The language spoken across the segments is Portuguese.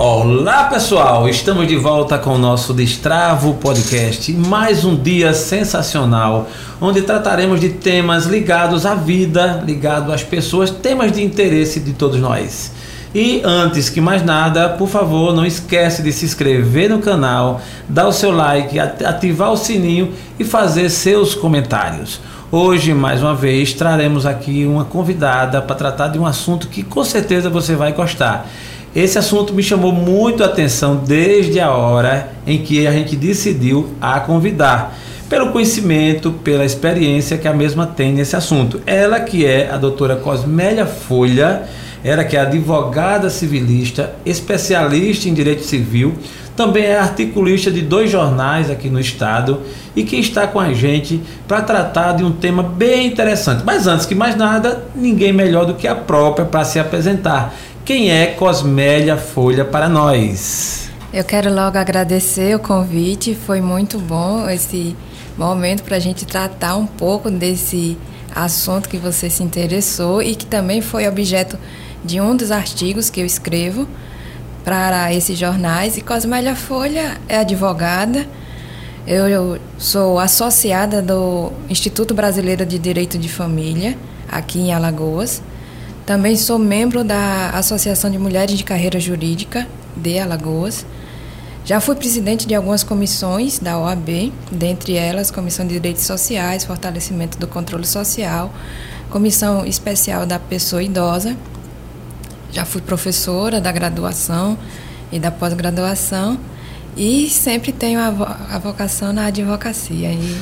Olá pessoal, estamos de volta com o nosso Destravo Podcast. Mais um dia sensacional, onde trataremos de temas ligados à vida, ligados às pessoas, temas de interesse de todos nós. E antes que mais nada, por favor, não esquece de se inscrever no canal, dar o seu like, ativar o sininho e fazer seus comentários. Hoje, mais uma vez, traremos aqui uma convidada para tratar de um assunto que com certeza você vai gostar. Esse assunto me chamou muito a atenção desde a hora em que a gente decidiu a convidar, pelo conhecimento, pela experiência que a mesma tem nesse assunto. Ela que é a doutora Cosmélia Folha, ela que é advogada civilista, especialista em direito civil, também é articulista de dois jornais aqui no estado e que está com a gente para tratar de um tema bem interessante. Mas antes que mais nada, ninguém melhor do que a própria para se apresentar. Quem é Cosmélia Folha para nós? Eu quero logo agradecer o convite, foi muito bom esse momento para a gente tratar um pouco desse assunto que você se interessou e que também foi objeto de um dos artigos que eu escrevo para esses jornais. E Cosmélia Folha é advogada, eu, sou associada do Instituto Brasileiro de Direito de Família, aqui em Alagoas. Também sou membro da Associação de Mulheres de Carreira Jurídica de Alagoas. Já fui presidente de algumas comissões da OAB, dentre elas Comissão de Direitos Sociais, Fortalecimento do Controle Social, Comissão Especial da Pessoa Idosa. Já fui professora da graduação e da pós-graduação e sempre tenho a, vocação na advocacia. E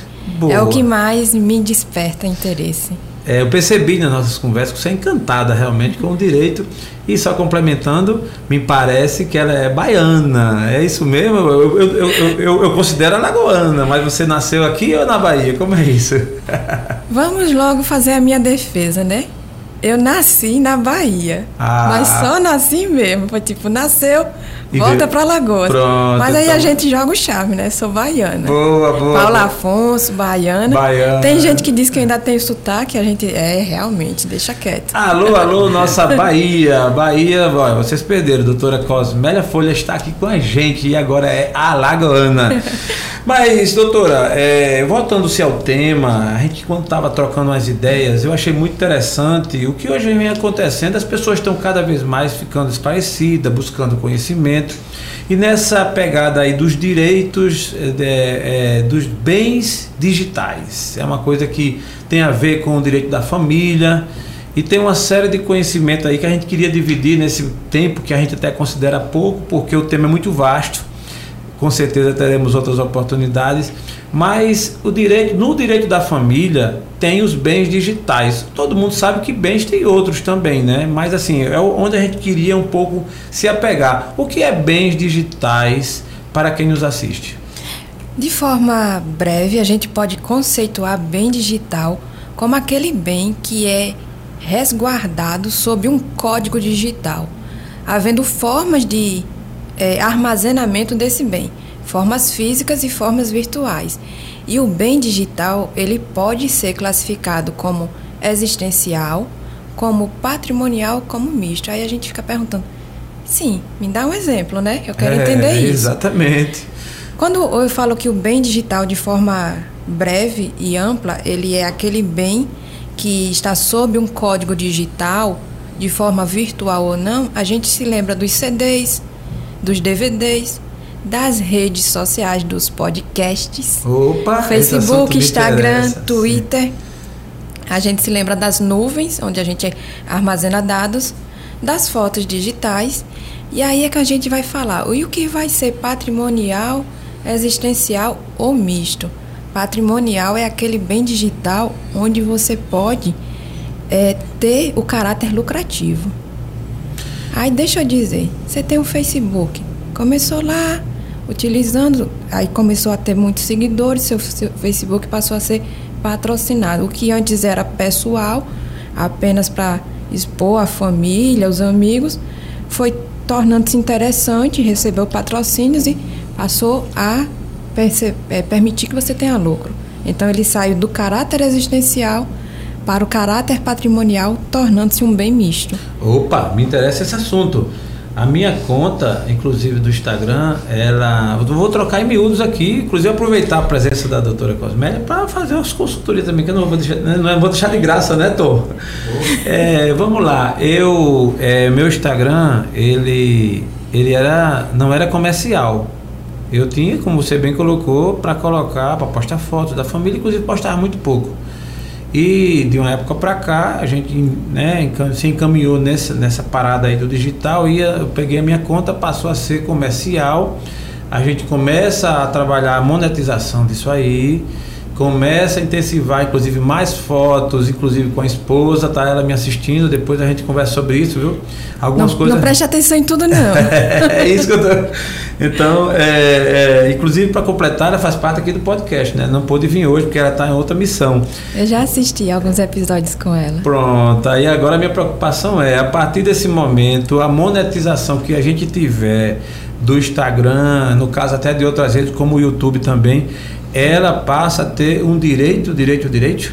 é o que mais me desperta interesse. É, eu percebi nas nossas conversas que você é encantada realmente com o direito. E só complementando, me parece que ela é baiana. É isso mesmo? Eu, eu, eu, eu, eu considero lagoana, mas você nasceu aqui ou na Bahia? Como é isso? Vamos logo fazer a minha defesa, né? Eu nasci na Bahia, ah. mas só nasci mesmo. Foi tipo, nasceu, volta para Lagoas. Pronto, mas aí então... a gente joga o chave, né? Sou baiana. Boa, boa. Paula Afonso, baiana. Baiana. Tem gente que diz que ainda tenho sotaque, a gente é realmente, deixa quieto. Alô, alô, nossa Bahia. Bahia, ó, vocês perderam. Doutora Cosmélia Folha está aqui com a gente e agora é alagoana. Mas, doutora, é, voltando-se ao tema, a gente quando estava trocando umas ideias, eu achei muito interessante o que hoje vem acontecendo. As pessoas estão cada vez mais ficando esclarecidas, buscando conhecimento. E nessa pegada aí dos direitos é, é, dos bens digitais, é uma coisa que tem a ver com o direito da família e tem uma série de conhecimento aí que a gente queria dividir nesse tempo que a gente até considera pouco, porque o tema é muito vasto com certeza teremos outras oportunidades, mas o direito, no direito da família tem os bens digitais. Todo mundo sabe que bens tem outros também, né? Mas assim, é onde a gente queria um pouco se apegar. O que é bens digitais para quem nos assiste? De forma breve, a gente pode conceituar bem digital como aquele bem que é resguardado sob um código digital, havendo formas de é, armazenamento desse bem, formas físicas e formas virtuais. E o bem digital ele pode ser classificado como existencial, como patrimonial, como misto. Aí a gente fica perguntando, sim, me dá um exemplo, né? Eu quero é, entender isso. Exatamente. Quando eu falo que o bem digital, de forma breve e ampla, ele é aquele bem que está sob um código digital, de forma virtual ou não, a gente se lembra dos CDs, dos DVDs, das redes sociais, dos podcasts, Opa, Facebook, Instagram, Twitter. Sim. A gente se lembra das nuvens, onde a gente armazena dados, das fotos digitais. E aí é que a gente vai falar e o que vai ser patrimonial, existencial ou misto. Patrimonial é aquele bem digital onde você pode é, ter o caráter lucrativo. Aí deixa eu dizer, você tem um Facebook, começou lá utilizando, aí começou a ter muitos seguidores, seu, seu Facebook passou a ser patrocinado. O que antes era pessoal, apenas para expor a família, os amigos, foi tornando-se interessante, recebeu patrocínios e passou a é, permitir que você tenha lucro. Então ele saiu do caráter existencial para o caráter patrimonial, tornando-se um bem misto. Opa, me interessa esse assunto. A minha conta, inclusive do Instagram, ela. Eu vou trocar em miúdos aqui, inclusive aproveitar a presença da doutora Cosmélia para fazer as consultorias também, que eu não vou deixar, né, não vou deixar de graça, né, Tô? É, vamos lá. Eu. É, meu Instagram, ele. Ele era. não era comercial. Eu tinha, como você bem colocou, para colocar, para postar fotos da família, inclusive postava muito pouco. E de uma época para cá, a gente né, se encaminhou nessa, nessa parada aí do digital e eu peguei a minha conta, passou a ser comercial. A gente começa a trabalhar a monetização disso aí começa a intensivar, inclusive, mais fotos, inclusive com a esposa, tá ela me assistindo, depois a gente conversa sobre isso, viu? Algumas não, coisas. Não preste atenção em tudo, não. é isso que eu tô. Então, é, é, inclusive, para completar, ela faz parte aqui do podcast, né? Não pôde vir hoje porque ela está em outra missão. Eu já assisti alguns episódios com ela. Pronto, aí agora a minha preocupação é, a partir desse momento, a monetização que a gente tiver do Instagram, no caso até de outras redes, como o YouTube também, ela passa a ter um direito, direito, direito?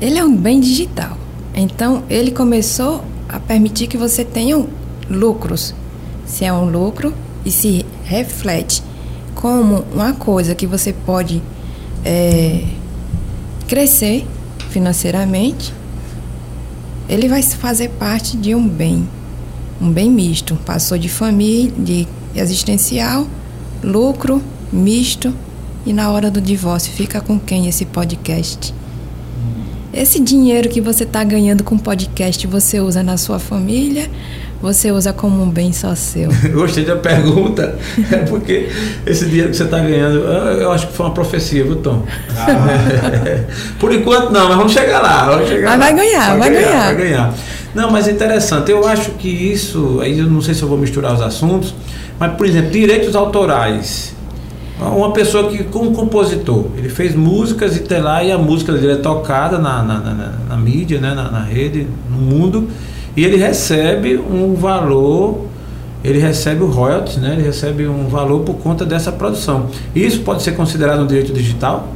Ele é um bem digital. Então, ele começou a permitir que você tenha lucros. Se é um lucro e se reflete como uma coisa que você pode é, crescer financeiramente, ele vai fazer parte de um bem, um bem misto. Passou de família, de existencial, lucro misto e na hora do divórcio, fica com quem esse podcast? Esse dinheiro que você está ganhando com podcast, você usa na sua família? Você usa como um bem só seu? Gostei da pergunta. É porque esse dinheiro que você está ganhando, eu acho que foi uma profecia, viu, Tom? Ah. Por enquanto não, mas vamos chegar lá. Vamos chegar mas vai ganhar, vai, ganhar, ganhar. Vai ganhar. Não, mas é interessante. Eu acho que isso, aí eu não sei se eu vou misturar os assuntos, mas, por exemplo, direitos autorais. Uma pessoa que, como compositor, ele fez músicas e tem lá, e a música dele é tocada na, na, na, na mídia, né, na, na, rede, no mundo, e ele recebe um valor, ele recebe o royalties, né, ele recebe um valor por conta dessa produção. Isso pode ser considerado um direito digital?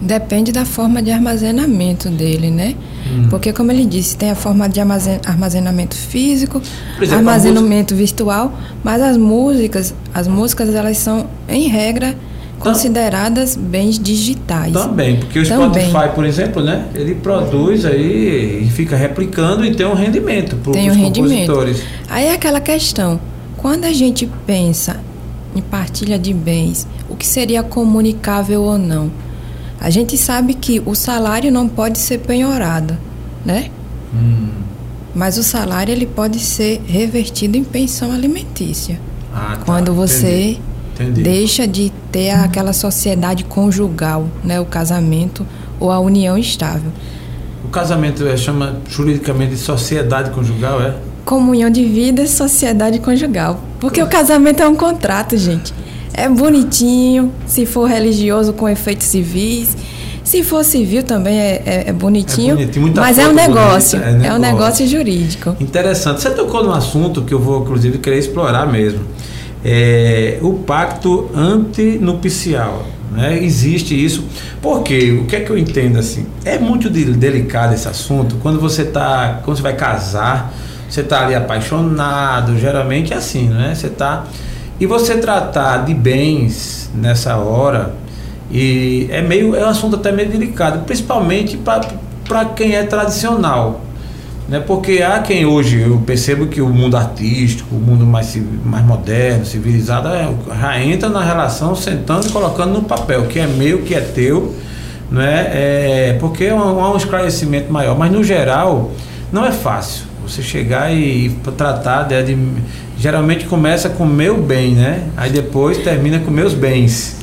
Depende da forma de armazenamento dele, né? Hum. Porque, como ele disse, tem a forma de armazenamento físico, exemplo, armazenamento virtual, mas as músicas, as músicas elas são, em regra, consideradas bens digitais. Também, porque o Também. Spotify, por exemplo, né, ele produz aí e fica replicando e tem um rendimento para os um compositores. Aí é aquela questão, quando a gente pensa em partilha de bens, o que seria comunicável ou não? A gente sabe que o salário não pode ser penhorado, né? Hum. Mas o salário ele pode ser revertido em pensão alimentícia. Ah, tá. Quando você Entendi. Entendi. deixa de ter aquela sociedade conjugal, né? O casamento ou a união estável. O casamento é, chama juridicamente de sociedade conjugal, é? Comunhão de vida e sociedade conjugal. Porque o casamento é um contrato, gente. É bonitinho, se for religioso com efeitos civis. Se for civil também é, é, é bonitinho, é mas é um negócio, bonita, é é um negócio jurídico. Interessante. Você tocou num assunto que eu vou, inclusive, querer explorar mesmo. É, o pacto antinupcial. Né? Existe isso. Porque o que é que eu entendo assim? É muito delicado esse assunto quando você tá, quando você vai casar, você está ali apaixonado, geralmente é assim, né? Você está e você tratar de bens nessa hora, e é meio é um assunto até meio delicado, principalmente para quem é tradicional. Né? Porque há quem hoje, eu percebo que o mundo artístico, o mundo mais, mais moderno, civilizado, é, já entra na relação sentando e colocando no papel, que é meu, que é teu, né? é, porque há um, um esclarecimento maior. Mas no geral, não é fácil você chegar e, e tratar de, de, geralmente começa com meu bem, né? Aí depois termina com meus bens.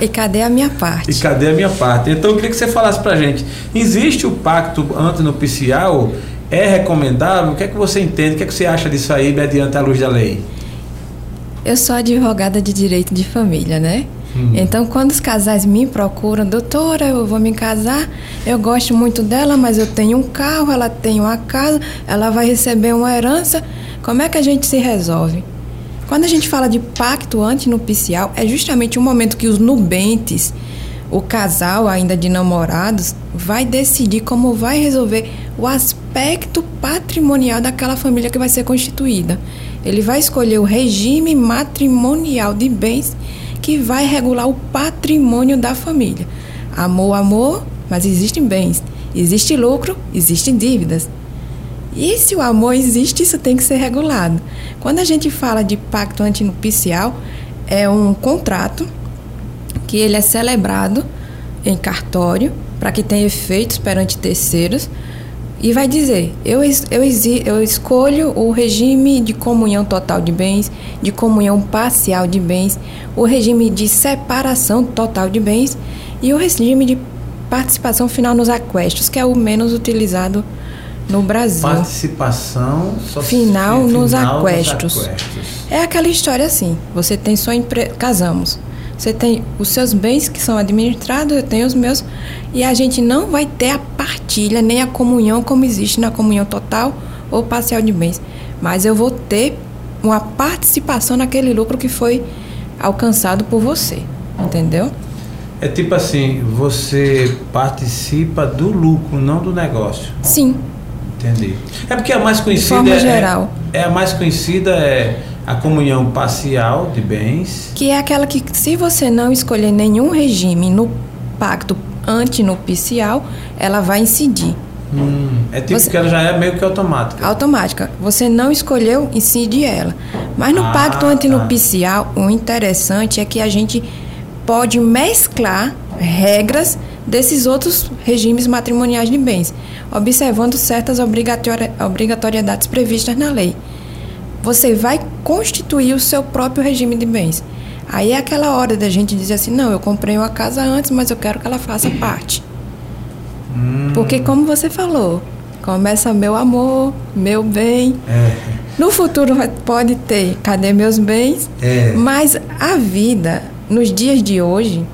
E, e, cadê a minha parte? E cadê a minha parte? Então eu queria que você falasse pra gente. Existe o pacto antinupcial? É recomendável? O que é que você entende? O que é que você acha disso aí mediante a luz da lei? Eu sou advogada de direito de família, né? Hum. Então, quando os casais me procuram, doutora, eu vou me casar, eu gosto muito dela, mas eu tenho um carro, ela tem uma casa, ela vai receber uma herança, como é que a gente se resolve? Quando a gente fala de pacto antinupcial, é justamente o momento que os nubentes, o casal ainda de namorados, vai decidir como vai resolver o aspecto patrimonial daquela família que vai ser constituída. Ele vai escolher o regime matrimonial de bens que vai regular o patrimônio da família. Amor, amor, mas existem bens. Existe lucro, existem dívidas. E se o amor existe, isso tem que ser regulado. Quando a gente fala de pacto antinupcial, é um contrato que ele é celebrado em cartório para que tenha efeitos perante terceiros e vai dizer: eu, eu, eu escolho o regime de comunhão total de bens, de comunhão parcial de bens, o regime de separação total de bens e o regime de participação final nos aquestos, que é o menos utilizado no Brasil. Participação final, final nos, aquestos. nos aquestos. É aquela história assim: você tem sua empresa, casamos. Você tem os seus bens que são administrados, eu tenho os meus, e a gente não vai ter a partilha nem a comunhão como existe na comunhão total ou parcial de bens. Mas eu vou ter uma participação naquele lucro que foi alcançado por você. Entendeu? É tipo assim, você participa do lucro, não do negócio. Sim. Entendi. É porque a mais conhecida. De forma é, geral. É, a mais conhecida é a comunhão parcial de bens. Que é aquela que, se você não escolher nenhum regime no pacto antinupcial, ela vai incidir. Hum, é tipo você, que ela já é meio que automática. Automática. Você não escolheu, incide ela. Mas no ah, pacto tá. antinupcial, tá. o interessante é que a gente pode mesclar regras desses outros regimes matrimoniais de bens, observando certas obrigatoriedades previstas na lei. Você vai constituir o seu próprio regime de bens. Aí é aquela hora da gente dizer assim: não, eu comprei uma casa antes, mas eu quero que ela faça parte. Hum. Porque, como você falou, começa meu amor, meu bem. É. No futuro pode ter, cadê meus bens? É. Mas a vida, nos dias de hoje,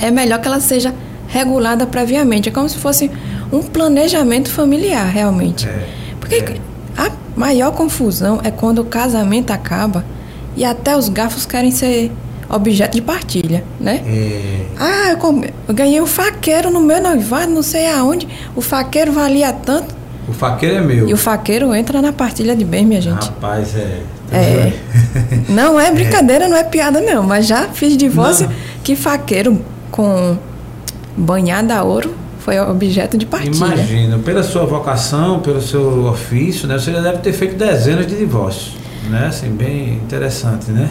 é melhor que ela seja regulada previamente. É como se fosse um planejamento familiar, realmente. É, Porque é. a maior confusão é quando o casamento acaba e até os garfos querem ser objeto de partilha, né? É. Ah, eu, eu ganhei um faqueiro no meu noivado, não sei aonde. O faqueiro valia tanto. O faqueiro é meu. E o faqueiro entra na partilha de bens, minha gente. Rapaz, é. É. Não é brincadeira, não é piada, não. Mas já fiz divórcio não. que faqueiro com banhada a ouro foi objeto de partilha. Imagino, pela sua vocação, pelo seu ofício, né, você já deve ter feito dezenas de divórcios, né? Assim, bem interessante, né?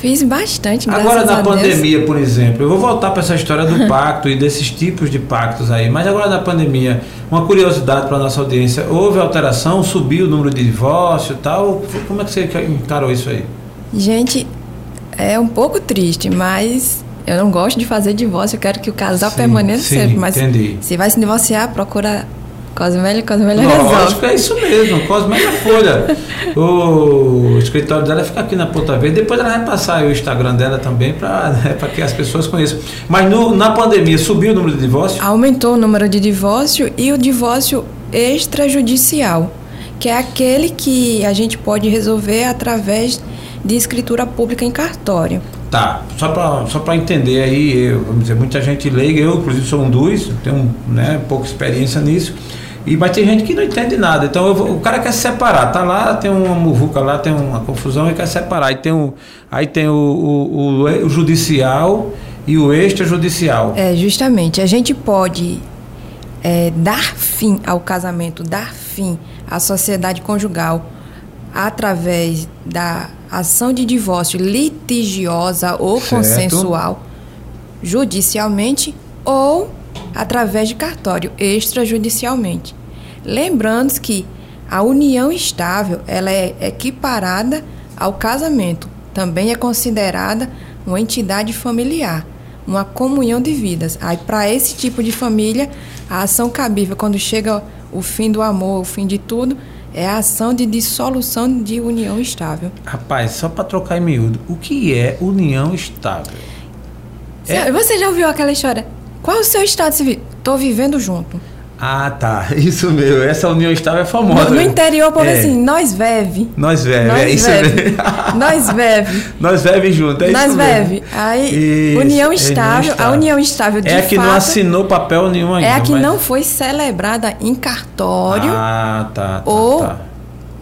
Fiz bastante, Agora na pandemia, por exemplo, eu vou voltar para essa história do pacto e desses tipos de pactos aí, mas agora na pandemia, uma curiosidade para nossa audiência, houve alteração, subiu o número de divórcio e tal? Como é que você encarou isso aí? Gente, é um pouco triste, mas eu não gosto de fazer divórcio, eu quero que o casal sim, permaneça sim, sempre. Mas entendi. se vai se divorciar, procura Cosmélia, Cosmélia Lógico, resolve. é isso mesmo, Cosmélia Folha. o escritório dela fica aqui na Ponta Verde, depois ela vai passar o Instagram dela também para né, que as pessoas conheçam. Mas no, na pandemia, subiu o número de divórcio? Aumentou o número de divórcio e o divórcio extrajudicial, que é aquele que a gente pode resolver através de escritura pública em cartório. Tá, só para só entender aí, eu, vamos dizer, muita gente leiga, eu inclusive sou um dos, tenho né, pouca experiência nisso, e, mas tem gente que não entende nada. Então eu, o cara quer separar, tá lá, tem uma muvuca lá, tem uma confusão e quer separar. Aí tem o, aí tem o, o, o, o judicial e o extrajudicial. É, justamente. A gente pode é, dar fim ao casamento, dar fim à sociedade conjugal através da ação de divórcio litigiosa ou certo. consensual, judicialmente ou através de cartório extrajudicialmente. Lembrando que a união estável ela é equiparada ao casamento, também é considerada uma entidade familiar, uma comunhão de vidas. Aí para esse tipo de família, a ação cabível quando chega o fim do amor, o fim de tudo, é a ação de dissolução de união estável. Rapaz, só para trocar em miúdo, o que é união estável? É... Você já ouviu aquela história? Qual é o seu estado civil? Estou vivendo junto. Ah, tá. Isso mesmo. Essa união estável é famosa. No, no interior, por é. assim, nós veve. Nós veve, nós é isso mesmo. nós veve. Nós veve junto, é nós isso veve. Mesmo. Aí, isso, união, estável, a união estável de É a que fato, não assinou papel nenhum ainda. É a que mas... não foi celebrada em cartório. Ah, tá. tá ou tá.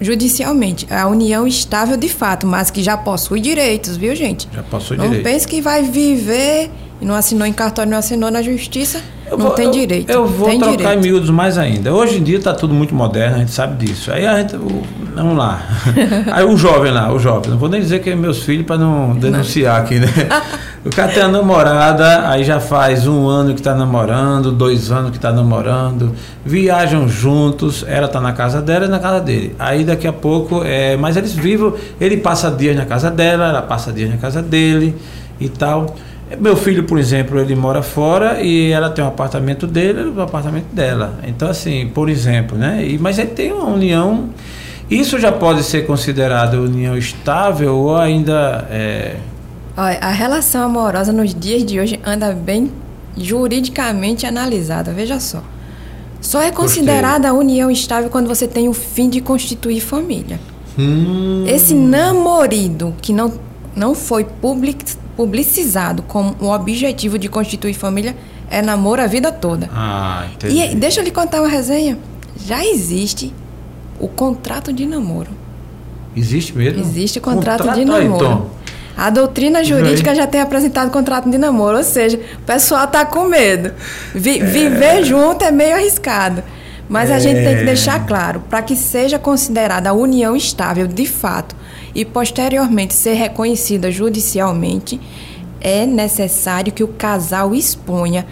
judicialmente. A união estável de fato, mas que já possui direitos, viu, gente? Já possui não direitos. Não pense que vai viver e não assinou em cartório, não assinou na justiça eu não vou, tem direito. Eu, eu vou tem trocar direito. em miúdos mais ainda. Hoje em dia está tudo muito moderno, a gente sabe disso. Aí a gente. Vamos lá. Aí o jovem lá, o jovem. Não vou nem dizer que é meus filhos para não denunciar aqui, né? O cara tem a namorada, aí já faz um ano que está namorando, dois anos que está namorando, viajam juntos, ela está na casa dela e na casa dele. Aí daqui a pouco, é, mas eles vivem, ele passa dias na casa dela, ela passa dias na casa dele e tal. Meu filho, por exemplo, ele mora fora e ela tem um apartamento dele, o um apartamento dela. Então, assim, por exemplo, né? E, mas ele tem uma união. Isso já pode ser considerado união estável ou ainda. É... Olha, a relação amorosa nos dias de hoje anda bem juridicamente analisada, veja só. Só é considerada a união estável quando você tem o fim de constituir família. Hum. Esse namorido que não, não foi public, publicizado como o objetivo de constituir família é namoro a vida toda. Ah, entendi. E deixa eu lhe contar uma resenha. Já existe o contrato de namoro. Existe mesmo? Existe contrato, contrato de namoro. Então. A doutrina jurídica já tem apresentado contrato de namoro, ou seja, o pessoal está com medo. Vi, é. Viver junto é meio arriscado. Mas é. a gente tem que é. deixar claro, para que seja considerada a união estável de fato e posteriormente ser reconhecida judicialmente, é necessário que o casal exponha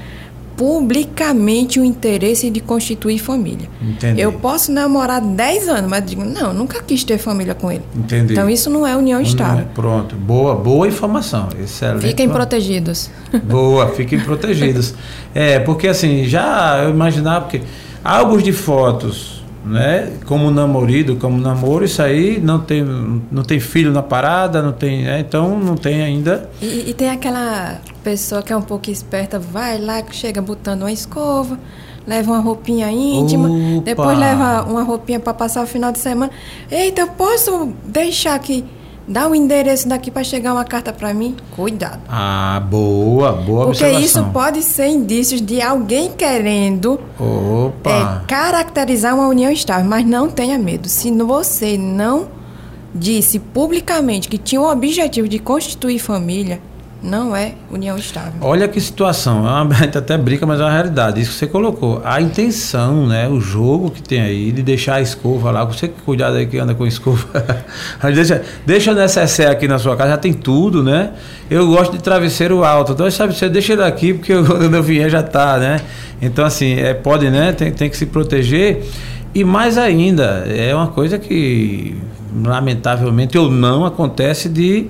publicamente o interesse de constituir família. Entendi. Eu posso namorar 10 anos, mas digo, não, nunca quis ter família com ele. Entendi. Então isso não é união estável. Pronto, boa, boa informação. Excelente. Fiquem protegidos. Boa, fiquem protegidos. É, porque assim, já eu imaginava porque álbuns de fotos né? Como namorido, como namoro, isso aí não tem, não tem filho na parada, não tem, né? então não tem ainda. E, e, tem aquela pessoa que é um pouco esperta, vai lá, chega botando uma escova, leva uma roupinha íntima, Opa. depois leva uma roupinha para passar o final de semana. Eita, eu posso deixar aqui Dá o endereço daqui para chegar uma carta para mim. Cuidado. Ah, boa, boa Porque isso pode ser indícios de alguém querendo Opa. É, caracterizar uma união estável, mas não tenha medo. Se você não disse publicamente que tinha o objetivo de constituir família, não é união estável. Olha que situação, a gente até brinca, mas é uma realidade. Isso que você colocou. A intenção, né? O jogo que tem aí de deixar a escova lá. Você que cuidado aí que anda com escova. deixa, deixa o necessaire aqui na sua casa, já tem tudo, né? Eu gosto de travesseiro alto. Então, sabe, você deixa ele aqui, porque quando eu vier já tá, né? Então, assim, é, pode, né? Tem, tem que se proteger. E mais ainda, é uma coisa que, lamentavelmente ou não, acontece de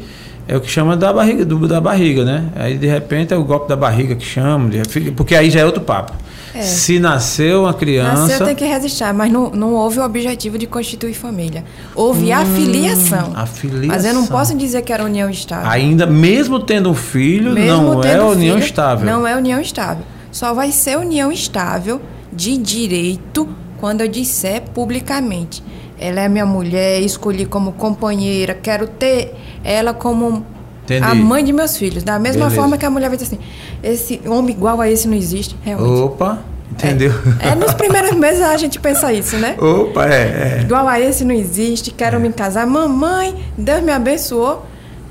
é o que chama da barriga, do, da barriga, né? Aí de repente é o golpe da barriga que chama, porque aí já é outro papo. É. Se nasceu uma criança. Nasceu tem que resistir, mas não, não houve o objetivo de constituir família. Houve hum, a filiação. A filiação. Mas eu não posso dizer que era união estável. Ainda, mesmo tendo um filho, mesmo não é união filho, estável. Não é união estável. Só vai ser união estável de direito quando eu disser publicamente. Ela é minha mulher, escolhi como companheira, quero ter ela como Entendi. a mãe de meus filhos. Da mesma Beleza. forma que a mulher vai dizer assim: esse homem igual a esse não existe, realmente. Opa! Entendeu? É, é, nos primeiros meses a gente pensa isso, né? Opa, é. é. Igual a esse não existe, quero é. me casar. Mamãe, Deus me abençoou.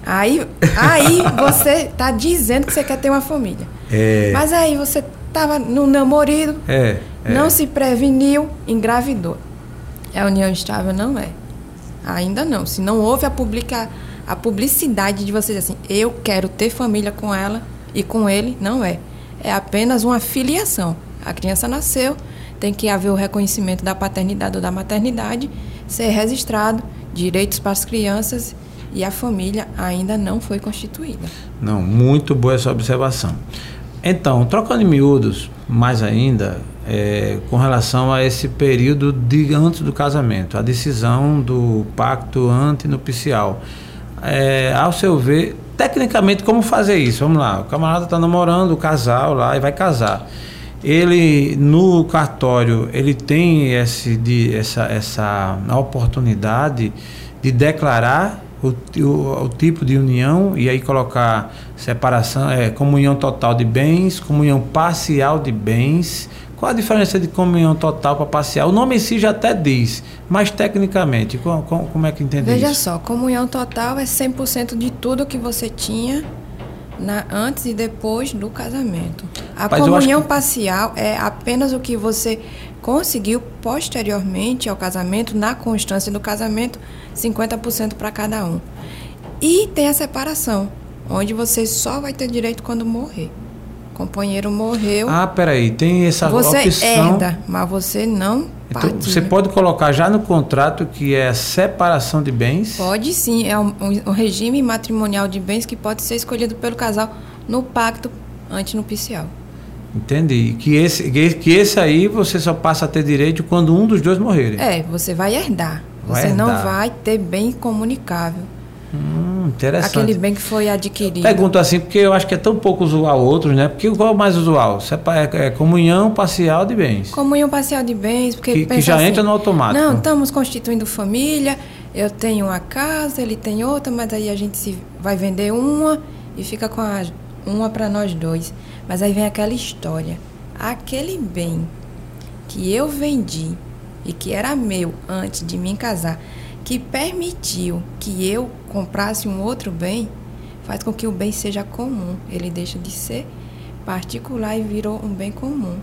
Aí, aí você tá dizendo que você quer ter uma família. É. Mas aí você tava no namorido, é, é. não se preveniu, engravidou. É união estável? Não é. Ainda não. Se não houve a publicar a publicidade de você dizer assim, eu quero ter família com ela e com ele, não é. É apenas uma filiação. A criança nasceu, tem que haver o reconhecimento da paternidade ou da maternidade, ser registrado, direitos para as crianças e a família ainda não foi constituída. Não, muito boa essa observação. Então, trocando em miúdos, mais ainda, é, com relação a esse período de antes do casamento, a decisão do pacto antinupcial é, ao seu ver, tecnicamente, como fazer isso? Vamos lá, o camarada está namorando, o casal lá e vai casar. ele no cartório ele tem esse, de, essa, essa oportunidade de declarar o, o, o, tipo de união e aí colocar separação, é, comunhão total de bens, comunhão parcial de bens. Qual a diferença de comunhão total para parcial? O nome em si já até diz, mas tecnicamente, como, como é que entende Veja isso? só, comunhão total é 100% de tudo que você tinha na, antes e depois do casamento. A Mas comunhão que... parcial é apenas o que você conseguiu posteriormente ao casamento, na constância do casamento, 50% para cada um. E tem a separação, onde você só vai ter direito quando morrer. Companheiro morreu. Ah, peraí, tem essa você opção. Você herda, mas você não então, você pode colocar já no contrato que é separação de bens? Pode sim, é um, um, regime matrimonial de bens que pode ser escolhido pelo casal no pacto antinupcial. Entendi. Que esse, que esse aí você só passa a ter direito quando um dos dois morrerem. É, você vai herdar. Vai você herdar. não vai ter bem comunicável. Hum, interessante. Aquele bem que foi adquirido. Pergunto assim, porque eu acho que é tão pouco usual outros, né? Porque qual é o mais usual? É, é, comunhão parcial de bens. Comunhão parcial de bens, porque. Que, que já assim, entra no automático. Não, estamos constituindo família, eu tenho uma casa, ele tem outra, mas aí a gente se, vai vender uma e fica com a, uma para nós dois. Mas aí vem aquela história. Aquele bem que eu vendi e que era meu antes de me casar que permitiu que eu comprasse um outro bem, faz com que o bem seja comum. Ele deixa de ser particular e virou um bem comum.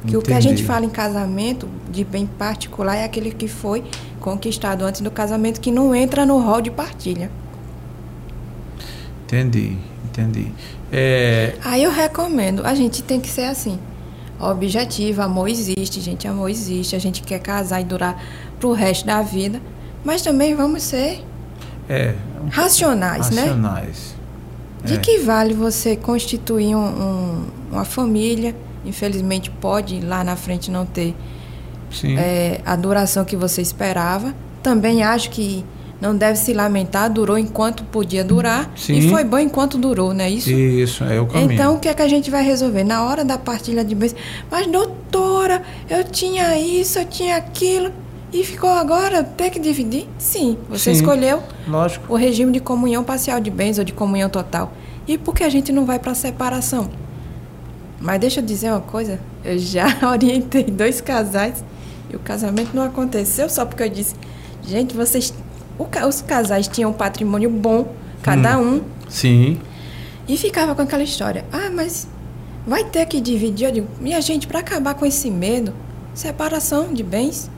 Que Entendi. o que a gente fala em casamento de bem particular é aquele que foi conquistado antes do casamento, que não entra no rol de partilha. Entendi, entendi. É... Aí eu recomendo, a gente tem que ser assim. Objetivo, amor existe, gente, amor existe. A gente quer casar e durar pro resto da vida. Mas também vamos ser é, um racionais, né? Racionais. De é. que vale você constituir um, um, uma família? Infelizmente pode lá na frente não ter é, a duração que você esperava. Também acho que não deve se lamentar, durou enquanto podia durar Sim. e foi bom enquanto durou, não é isso? Isso, é o caminho. Então, o que é que a gente vai resolver? Na hora da partilha de bens, mas doutora, eu tinha isso, eu tinha aquilo. E ficou agora ter que dividir? Sim, você Sim, escolheu lógico. o regime de comunhão parcial de bens ou de comunhão total. E por que a gente não vai para separação? Mas deixa eu dizer uma coisa, eu já orientei dois casais e o casamento não aconteceu só porque eu disse, gente, vocês os casais tinham um patrimônio bom, cada hum, um. Sim. E ficava com aquela história. Ah, mas vai ter que dividir. Eu digo, minha gente, para acabar com esse medo, separação de bens.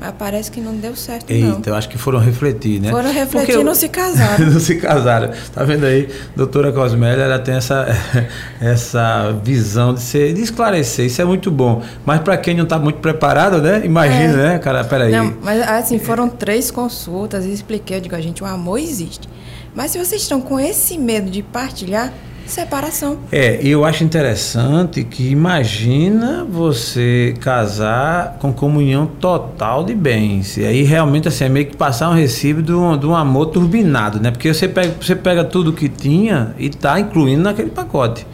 Mas parece que não deu certo, Eita, não. eu acho que foram refletir, né? Foram refletir e não se casaram. não se casaram. Tá vendo aí? Doutora Cosmélia, ela tem essa, essa visão de, ser, de esclarecer. Isso é muito bom. Mas para quem não está muito preparado, né? Imagina, é. né, cara? Peraí. Não, mas assim, foram três consultas e expliquei. Eu digo, a gente, o amor existe. Mas se vocês estão com esse medo de partilhar, Separação. É, eu acho interessante que imagina você casar com comunhão total de bens. E aí realmente assim, é meio que passar um recibo de um, de um amor turbinado, né? Porque você pega, você pega tudo que tinha e está incluindo naquele pacote.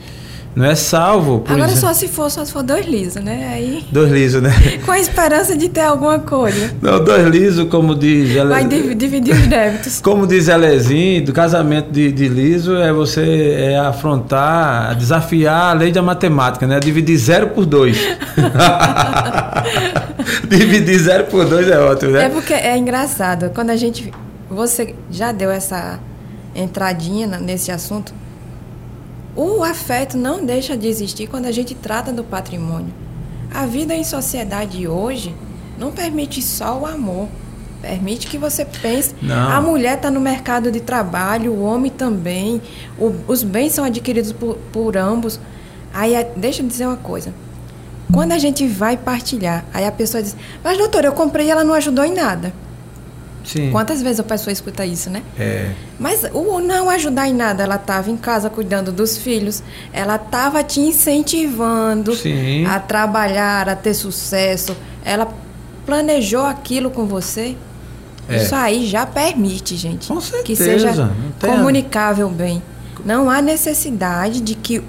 Não é salvo. Agora exemplo. só se for só se for dois lisos, né? Aí. Dois lisos, né? Com a esperança de ter alguma coisa. Não, dois lisos, como diz. Vai dividir os débitos. Como diz Elezinho, do casamento de, de liso é você é afrontar, desafiar a lei da matemática, né? Dividir zero por dois. dividir zero por dois é ótimo, né? É porque é engraçado. Quando a gente. Você já deu essa entradinha nesse assunto o afeto não deixa de existir quando a gente trata do patrimônio. A vida em sociedade hoje não permite só o amor. Permite que você pense. Não. A mulher está no mercado de trabalho, o homem também. O, os bens são adquiridos por, por ambos. Aí, deixa eu dizer uma coisa. Quando a gente vai partilhar, aí a pessoa diz: Mas, doutor, eu comprei e ela não ajudou em nada. Sim. Quantas vezes a pessoa escuta isso, né? É. Mas o não ajudar em nada, ela estava em casa cuidando dos filhos, ela estava te incentivando Sim. a trabalhar, a ter sucesso, ela planejou aquilo com você. É. Isso aí já permite, gente, com certeza. que seja comunicável bem. Não há necessidade de que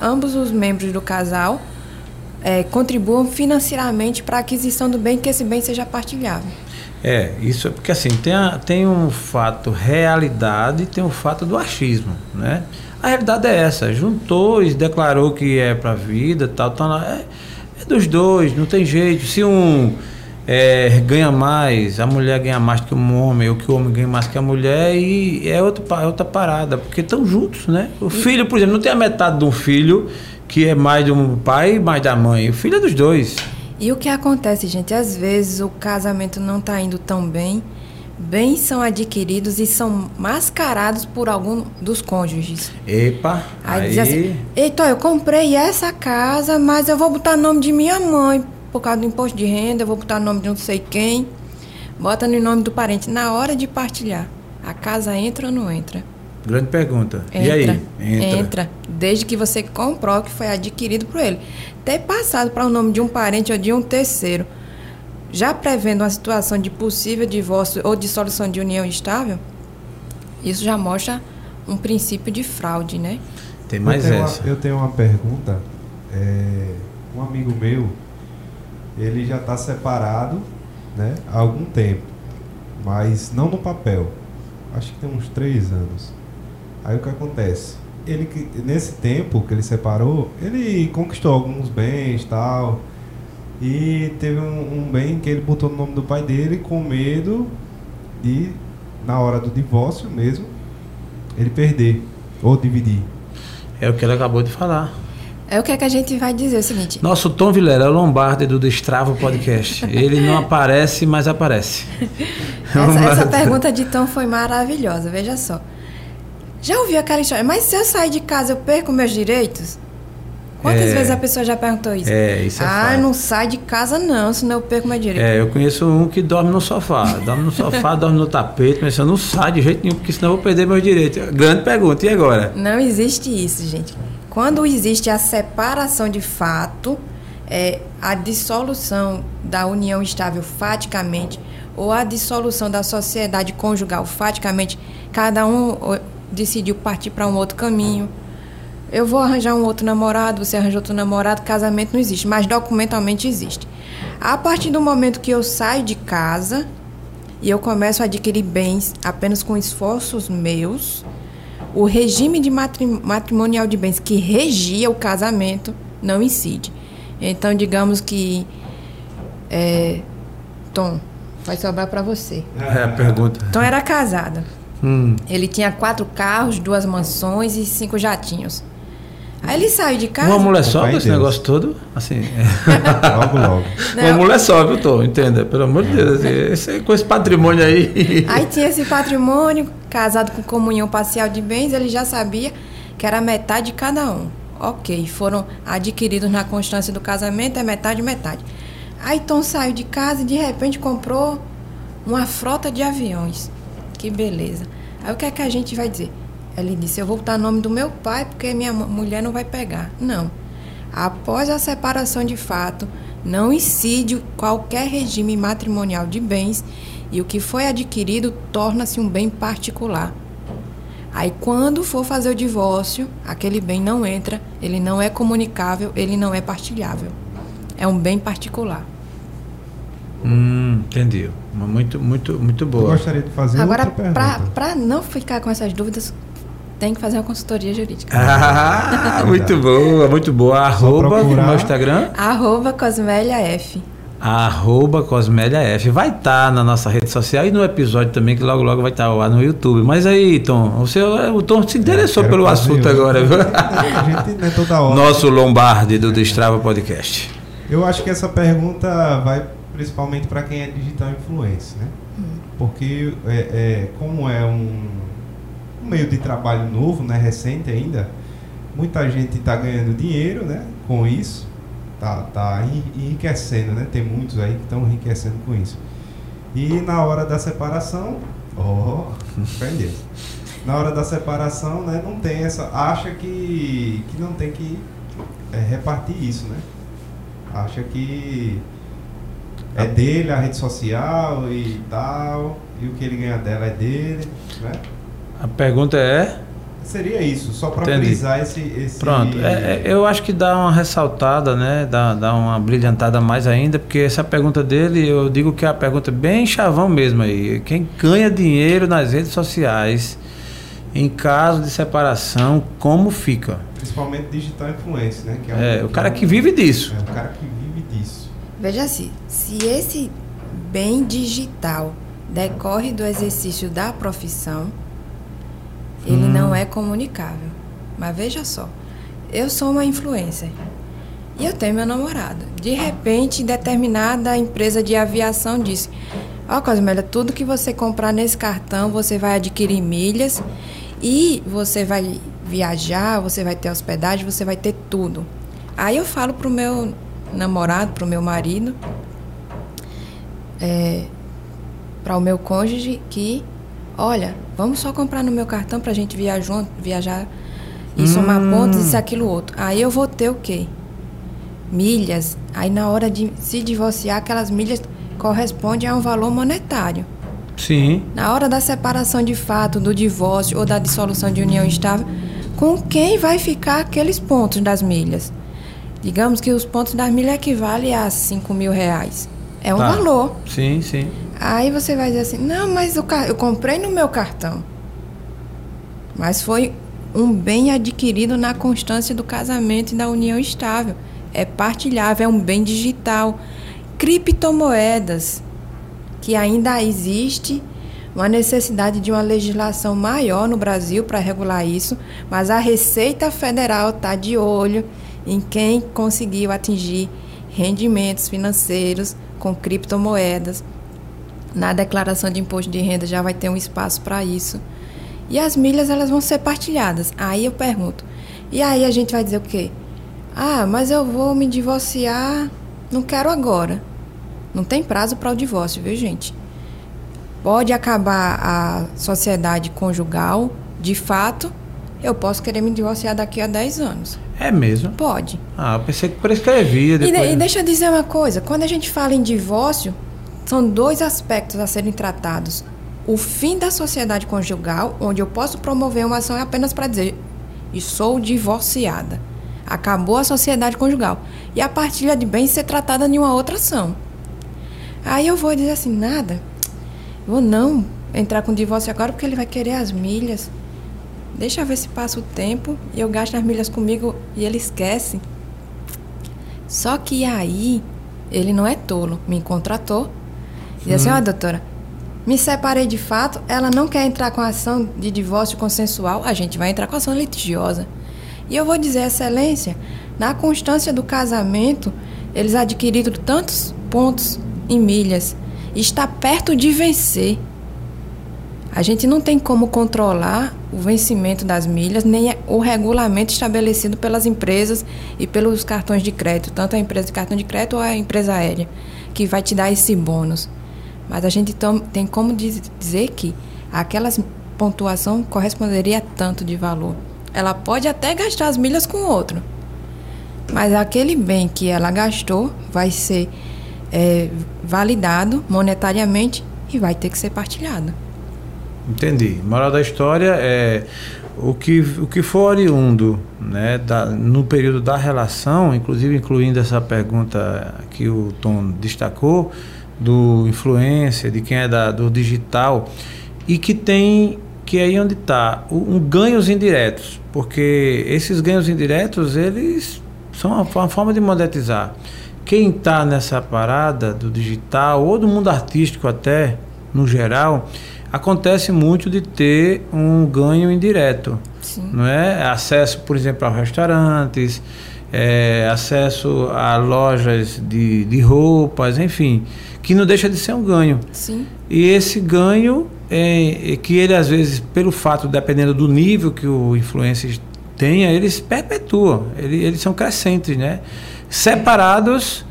ambos os membros do casal é, contribuam financeiramente para a aquisição do bem, que esse bem seja partilhável. É, isso é porque assim, tem, a, tem um fato realidade e tem um fato do achismo, né? A realidade é essa, juntou e declarou que é para a vida, tal, tal, é, é dos dois, não tem jeito. Se um é, ganha mais, a mulher ganha mais que o homem, ou que o homem ganha mais que a mulher, e é outra, é outra parada, porque estão juntos, né? O filho, por exemplo, não tem a metade de um filho que é mais do pai e mais da mãe. O filho é dos dois. E o que acontece, gente? Às vezes o casamento não está indo tão bem, bens são adquiridos e são mascarados por algum dos cônjuges. Epa! Aí, aí... diz assim: Eita, eu comprei essa casa, mas eu vou botar o nome de minha mãe por causa do imposto de renda, eu vou botar o nome de não sei quem. Bota no nome do parente. Na hora de partilhar, a casa entra ou não entra? Grande pergunta. Entra, e aí? Entra. entra. Desde que você comprou que foi adquirido por ele. Ter passado para o nome de um parente ou de um terceiro, já prevendo uma situação de possível divórcio ou dissolução de união estável, isso já mostra um princípio de fraude, né? Tem mais eu essa. Uma, eu tenho uma pergunta. É, um amigo meu, ele já está separado né, há algum tempo, mas não no papel. Acho que tem uns três anos. Aí o que acontece? Ele nesse tempo que ele separou, ele conquistou alguns bens tal. E teve um, um bem que ele botou no nome do pai dele com medo de, na hora do divórcio mesmo, ele perder ou dividir. É o que ele acabou de falar. É o que, é que a gente vai dizer é o seguinte. Nosso Tom Vilera é o Lombardi do Destravo Podcast. Ele não aparece, mas aparece. essa, essa pergunta de Tom foi maravilhosa, veja só. Já ouviu aquela história? Mas se eu sair de casa, eu perco meus direitos? Quantas é, vezes a pessoa já perguntou isso? É, isso é Ah, fato. não sai de casa não, senão eu perco meu direito. É, eu conheço um que dorme no sofá. Dorme no sofá, dorme no tapete, mas eu não sai de jeito nenhum, porque senão eu vou perder meus direitos. Grande pergunta, e agora? Não existe isso, gente. Quando existe a separação de fato, é, a dissolução da união estável faticamente ou a dissolução da sociedade conjugal faticamente, cada um decidiu partir para um outro caminho. Eu vou arranjar um outro namorado, você arranja outro namorado, casamento não existe, mas documentalmente existe. A partir do momento que eu saio de casa e eu começo a adquirir bens apenas com esforços meus, o regime de matrimonial de bens que regia o casamento não incide. Então, digamos que. É, Tom, vai sobrar para você. É a pergunta. Tom era casado. Hum. Ele tinha quatro carros, duas mansões e cinco jatinhos. Aí ele saiu de casa. Uma mulher só com esse negócio todo? Assim. logo, logo. Não. Uma mulher só, viu, Tom? Entenda? Pelo amor de Deus. Assim, esse, com esse patrimônio aí. Aí tinha esse patrimônio, casado com comunhão parcial de bens, ele já sabia que era metade de cada um. Ok, foram adquiridos na constância do casamento, é metade, metade. Aí Tom saiu de casa e de repente comprou uma frota de aviões. Que beleza. Aí o que é que a gente vai dizer? Ele disse: Eu vou botar o nome do meu pai porque minha mulher não vai pegar. Não. Após a separação de fato, não incide qualquer regime matrimonial de bens e o que foi adquirido torna-se um bem particular. Aí, quando for fazer o divórcio, aquele bem não entra, ele não é comunicável, ele não é partilhável. É um bem particular. Hum, entendi. Muito, muito, muito boa. Eu gostaria de fazer Agora, para não ficar com essas dúvidas, tem que fazer uma consultoria jurídica. Ah, muito boa, muito boa. Arroba no meu Instagram? Arroba Cosmélia F. Arroba Cosmélia F. Vai estar tá na nossa rede social e no episódio também, que logo logo vai estar tá lá no YouTube. Mas aí, Tom, o, seu, o Tom se interessou é, pelo assunto agora, viu? A gente não é toda hora. Nosso Lombardi do Destrava Podcast. Eu acho que essa pergunta vai principalmente para quem é digital influencer, né? Hum. Porque é, é, como é um um meio de trabalho novo, né, recente ainda. Muita gente está ganhando dinheiro, né, com isso. Tá, tá enriquecendo, né? Tem muitos aí que estão enriquecendo com isso. E na hora da separação, oh, perdeu. Na hora da separação, né, não tem essa, acha que que não tem que é, repartir isso, né? Acha que é dele a rede social e tal, e o que ele ganha dela é dele, né? A pergunta é? Seria isso, só para frisar esse, esse. Pronto, é, é, eu acho que dá uma ressaltada, né? Dá, dá uma brilhantada mais ainda, porque essa pergunta dele, eu digo que é a pergunta bem chavão mesmo aí. Quem ganha dinheiro nas redes sociais, em caso de separação, como fica? Principalmente digital influência, né? Que é, é o cara que vive disso. É o cara que vive disso. Veja assim, se esse bem digital decorre do exercício da profissão, ele hum. não é comunicável. Mas veja só, eu sou uma influencer e eu tenho meu namorado. De repente, determinada empresa de aviação disse: Ó, oh, Cosmélia, tudo que você comprar nesse cartão, você vai adquirir milhas e você vai viajar, você vai ter hospedagem, você vai ter tudo. Aí eu falo pro meu namorado, pro meu marido, é, para o meu cônjuge que, olha, vamos só comprar no meu cartão para a gente viajar, viajar e hum. somar pontos, isso, aquilo, outro. Aí eu vou ter o quê? Milhas. Aí na hora de se divorciar, aquelas milhas correspondem a um valor monetário. Sim. Na hora da separação de fato, do divórcio ou da dissolução de união estável, com quem vai ficar aqueles pontos das milhas? Digamos que os pontos das milhas equivalem a 5 mil reais. É um tá. valor. Sim, sim. Aí você vai dizer assim: não, mas o eu comprei no meu cartão. Mas foi um bem adquirido na constância do casamento e da união estável. É partilhável, é um bem digital. Criptomoedas, que ainda existe uma necessidade de uma legislação maior no Brasil para regular isso, mas a Receita Federal está de olho em quem conseguiu atingir rendimentos financeiros com criptomoedas. Na declaração de imposto de renda já vai ter um espaço para isso. E as milhas elas vão ser partilhadas. Aí eu pergunto: e aí a gente vai dizer o quê? Ah, mas eu vou me divorciar, não quero agora. Não tem prazo para o divórcio, viu, gente? Pode acabar a sociedade conjugal, de fato, eu posso querer me divorciar daqui a 10 anos. É mesmo? Pode. Ah, eu pensei que prescrevia depois. E, e deixa eu dizer uma coisa: quando a gente fala em divórcio, são dois aspectos a serem tratados. O fim da sociedade conjugal, onde eu posso promover uma ação é apenas para dizer, e sou divorciada. Acabou a sociedade conjugal. E a partilha de bens ser tratada em uma outra ação. Aí eu vou dizer assim, nada, vou não entrar com divórcio agora porque ele vai querer as milhas. Deixa ver se passa o tempo e eu gasto as milhas comigo e ele esquece. Só que aí ele não é tolo, me contratou. Diz assim, ó, oh, doutora, me separei de fato, ela não quer entrar com a ação de divórcio consensual, a gente vai entrar com a ação litigiosa. E eu vou dizer, excelência, na constância do casamento, eles adquiriram tantos pontos em milhas, está perto de vencer. A gente não tem como controlar o vencimento das milhas, nem o regulamento estabelecido pelas empresas e pelos cartões de crédito, tanto a empresa de cartão de crédito ou a empresa aérea, que vai te dar esse bônus. Mas a gente tem como dizer que aquela pontuação corresponderia a tanto de valor. Ela pode até gastar as milhas com outro, mas aquele bem que ela gastou vai ser é, validado monetariamente e vai ter que ser partilhado. Entendi. Moral da história é o que, o que for oriundo né, da, no período da relação, inclusive incluindo essa pergunta que o Tom destacou, do influência, de quem é da, do digital, e que tem, que é aí onde está, um ganhos indiretos, porque esses ganhos indiretos, eles são uma, uma forma de monetizar. Quem está nessa parada do digital, ou do mundo artístico até, no geral, acontece muito de ter um ganho indireto. Sim. Não é? Acesso, por exemplo, a restaurantes, é, acesso a lojas de, de roupas, enfim, que não deixa de ser um ganho. Sim. E esse ganho é, é que ele às vezes, pelo fato, dependendo do nível que o influencer tenha, eles perpetuam, ele, eles são crescentes, né? Separados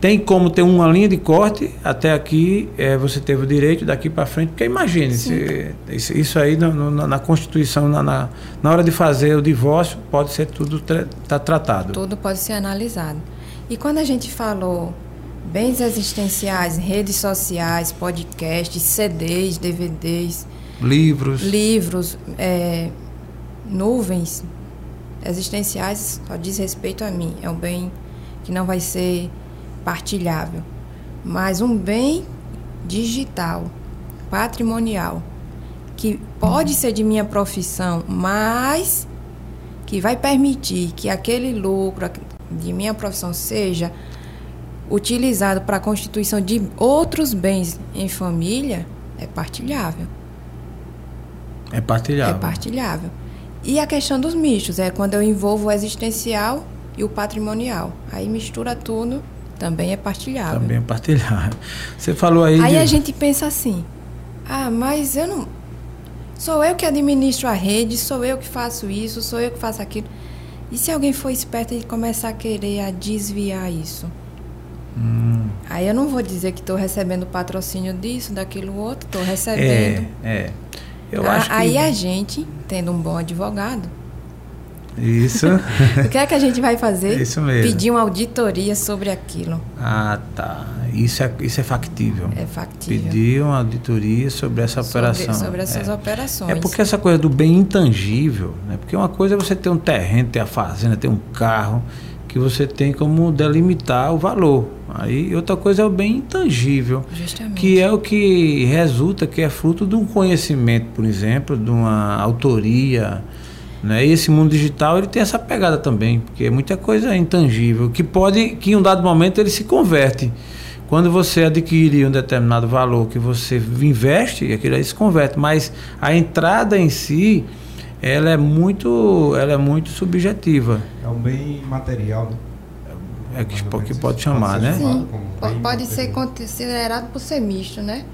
tem como ter uma linha de corte até aqui é, você teve o direito daqui para frente porque imagine se, isso, aí no, no, na Constituição na, na, na, hora de fazer o divórcio pode ser tudo tra tá tratado. Tudo pode ser analisado. E quando a gente falou bens existenciais redes sociais podcasts CDs DVDs livros. livros é, nuvens existenciais só diz respeito a mim. É um bem que não vai ser partilhável. Mas um bem digital, patrimonial, que pode ser de minha profissão, mas que vai permitir que aquele lucro de minha profissão seja utilizado para a constituição de outros bens em família, é partilhável. É partilhável. É partilhável. E a questão dos mistos é quando eu envolvo o existencial e o patrimonial. Aí mistura tudo, também é partilhável. Também é partilhável. Você falou aí. Aí de... a gente pensa assim: ah, mas eu não. Sou eu que administro a rede, sou eu que faço isso, sou eu que faço aquilo. E se alguém for esperto e começar a querer a desviar isso? Hum. Aí eu não vou dizer que estou recebendo patrocínio disso, daquilo outro, estou recebendo. É, é. Eu a, acho que... Aí a gente, tendo um bom advogado. Isso. o que é que a gente vai fazer? Isso mesmo. Pedir uma auditoria sobre aquilo. Ah, tá. Isso é, isso é factível. É factível. Pedir uma auditoria sobre essa sobre, operação. Sobre essas é. operações. É porque essa coisa do bem intangível, né? Porque uma coisa é você ter um terreno, ter a fazenda, ter um carro, que você tem como delimitar o valor. Aí outra coisa é o bem intangível, Justamente. que é o que resulta, que é fruto de um conhecimento, por exemplo, de uma autoria. Né? E esse mundo digital ele tem essa pegada também, porque muita coisa é intangível, que pode, que em um dado momento ele se converte. Quando você adquire um determinado valor que você investe, aquilo aí se converte, mas a entrada em si, ela é muito, ela é muito subjetiva. É um bem material, né? É que, que pode chamar, né? Sim, pode ser considerado por ser misto, né?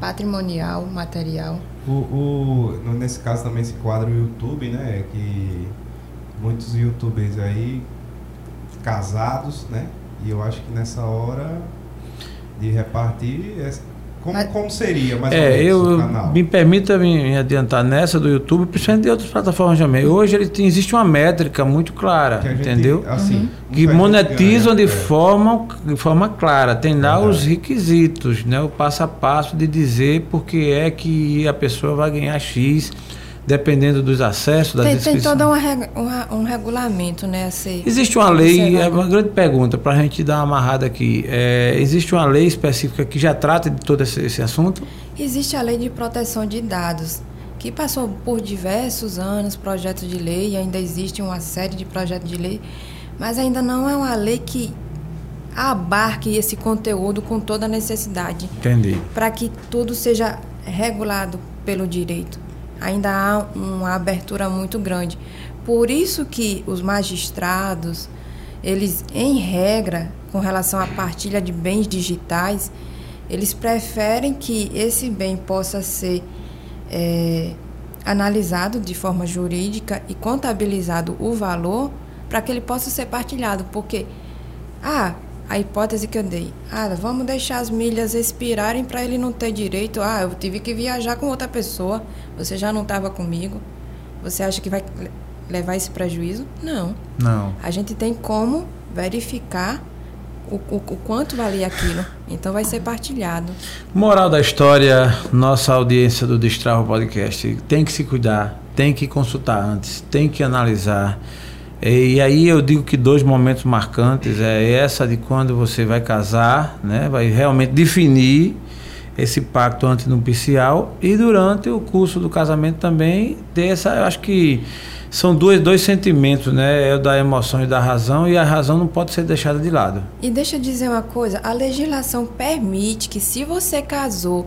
Patrimonial, material. O, o, nesse caso também se quadra o YouTube, né? Que muitos youtubers aí casados, né? E eu acho que nessa hora de repartir como, como seria mais é, ou menos eu, canal? Me permita me adiantar nessa do YouTube, principalmente de outras plataformas também. Hoje ele tem, existe uma métrica muito clara, Que gente, entendeu? assim, Uhum. Que monetizam ganha, de, é. forma, de forma clara. Tem lá Verdade. os requisitos, né? o passo a passo de dizer porque é que a pessoa vai ganhar X, dependendo dos acessos, da Tem, tem descrição. todo reg- uma- um regulamento, né? A ser Existe uma lei, é uma grande pergunta para a gente dar uma amarrada aqui. É, existe uma lei específica que já trata de todo esse, esse assunto? Existe a lei de proteção de dados, que passou por diversos anos, projetos de lei, e ainda existe uma série de projetos de lei, mas ainda não é uma lei que abarque esse conteúdo com toda a necessidade, Entendi. para que tudo seja regulado pelo direito. Ainda há uma abertura muito grande. Por isso que os magistrados, eles, em regra, com relação à partilha de bens digitais, eles preferem que esse bem possa ser é, analisado de forma jurídica e contabilizado o valor para que ele possa ser partilhado. Porque, ah, a hipótese que eu dei, ah, vamos deixar as milhas expirarem para ele não ter direito. Ah, eu tive que viajar com outra pessoa, você já não estava comigo. Você acha que vai le- levar esse prejuízo? Não. Não. A gente tem como verificar o, o, o quanto valia aquilo. Então vai ser partilhado. Moral da história, nossa audiência do Destrava Podcast tem que se cuidar, tem que consultar antes, tem que analisar. E aí eu digo que dois momentos marcantes é essa de quando você vai casar, né, vai realmente definir esse pacto antinupcial e durante o curso do casamento também ter essa, eu acho que são dois, dois sentimentos, né, é o da emoção e da razão e a razão não pode ser deixada de lado. E deixa eu dizer uma coisa: a legislação permite que, se você casou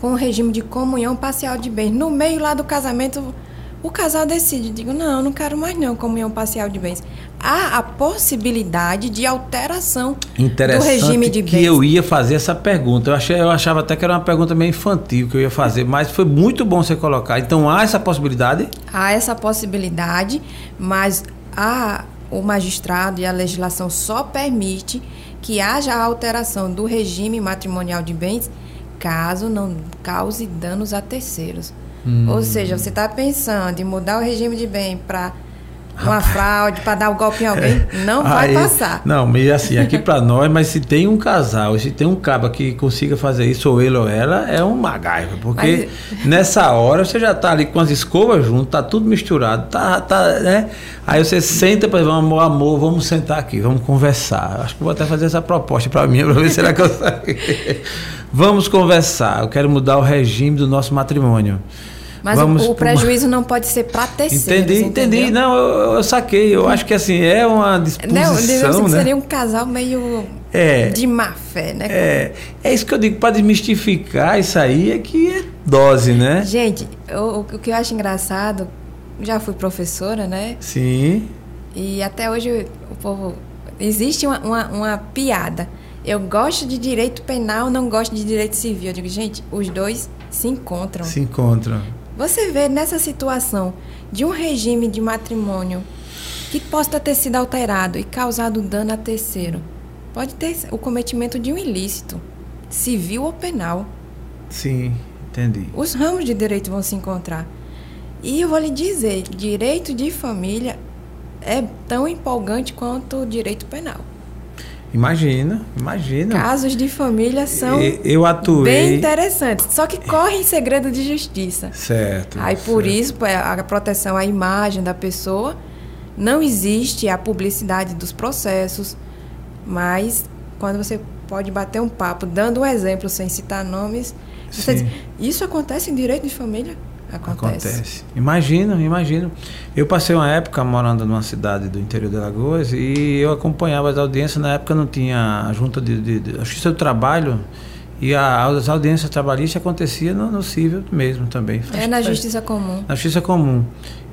com o regime de comunhão parcial de bens, no meio lá do casamento, o casal decide: digo, não, não quero mais não comunhão parcial de bens. Há a possibilidade de alteração do regime de que bens. eu ia fazer essa pergunta. Eu, achei, eu achava até que era uma pergunta meio infantil que eu ia fazer, mas foi muito bom você colocar. Então há essa possibilidade? Há essa possibilidade, mas a, o magistrado e a legislação só permite que haja a alteração do regime matrimonial de bens caso não cause danos a terceiros. Ou seja, você está pensando em mudar o regime de bem para uma fraude para dar o um golpe em alguém, não vai Aí, passar. Não, mas assim, aqui para nós, mas se tem um casal, se tem um caba que consiga fazer isso, ou ele ou ela, é um magaiva. Porque mas... nessa hora você já tá ali com as escovas junto, tá tudo misturado, tá, tá, né? Aí você senta para vamos, amor, amor, vamos sentar aqui, vamos conversar. Acho que vou até fazer essa proposta para mim, para ver se ela consegue. vamos conversar. Eu quero mudar o regime do nosso matrimônio. Mas Vamos o, o prejuízo uma... não pode ser para terceiros. Entendi, entendeu? entendi. Não, eu, eu, saquei. Eu acho que assim, é uma disposição, não, né? seria um casal meio é, de má fé, né? É, é isso que eu digo, para desmistificar isso aí é que é dose, né? Gente, o, o que eu acho engraçado, já fui professora, né? Sim. E até hoje o povo. Existe uma, uma, uma piada. Eu gosto de direito penal, não gosto de direito civil. Eu digo, gente, os dois se encontram. Se encontram. Você vê nessa situação de um regime de matrimônio que possa ter sido alterado e causado dano a terceiro, pode ter o cometimento de um ilícito, civil ou penal. Sim, entendi. Os ramos de direito vão se encontrar. E eu vou lhe dizer, direito de família é tão empolgante quanto o direito penal. Imagina, imagina. Casos de família são eu atuei... bem interessantes, só que correm segredo de justiça. Certo. Aí por certo. isso é, a proteção à imagem da pessoa não existe a publicidade dos processos, mas quando você pode bater um papo dando um exemplo sem citar nomes, você diz, isso acontece em direito de família? Acontece. Acontece. Imagino, imagino. Eu passei uma época morando numa cidade do interior de Alagoas e eu acompanhava as audiências. Na época não tinha a junta de, de, de Justiça do Trabalho e a, as audiências trabalhistas aconteciam no, no civil mesmo também. É na Justiça Comum. Na Justiça Comum.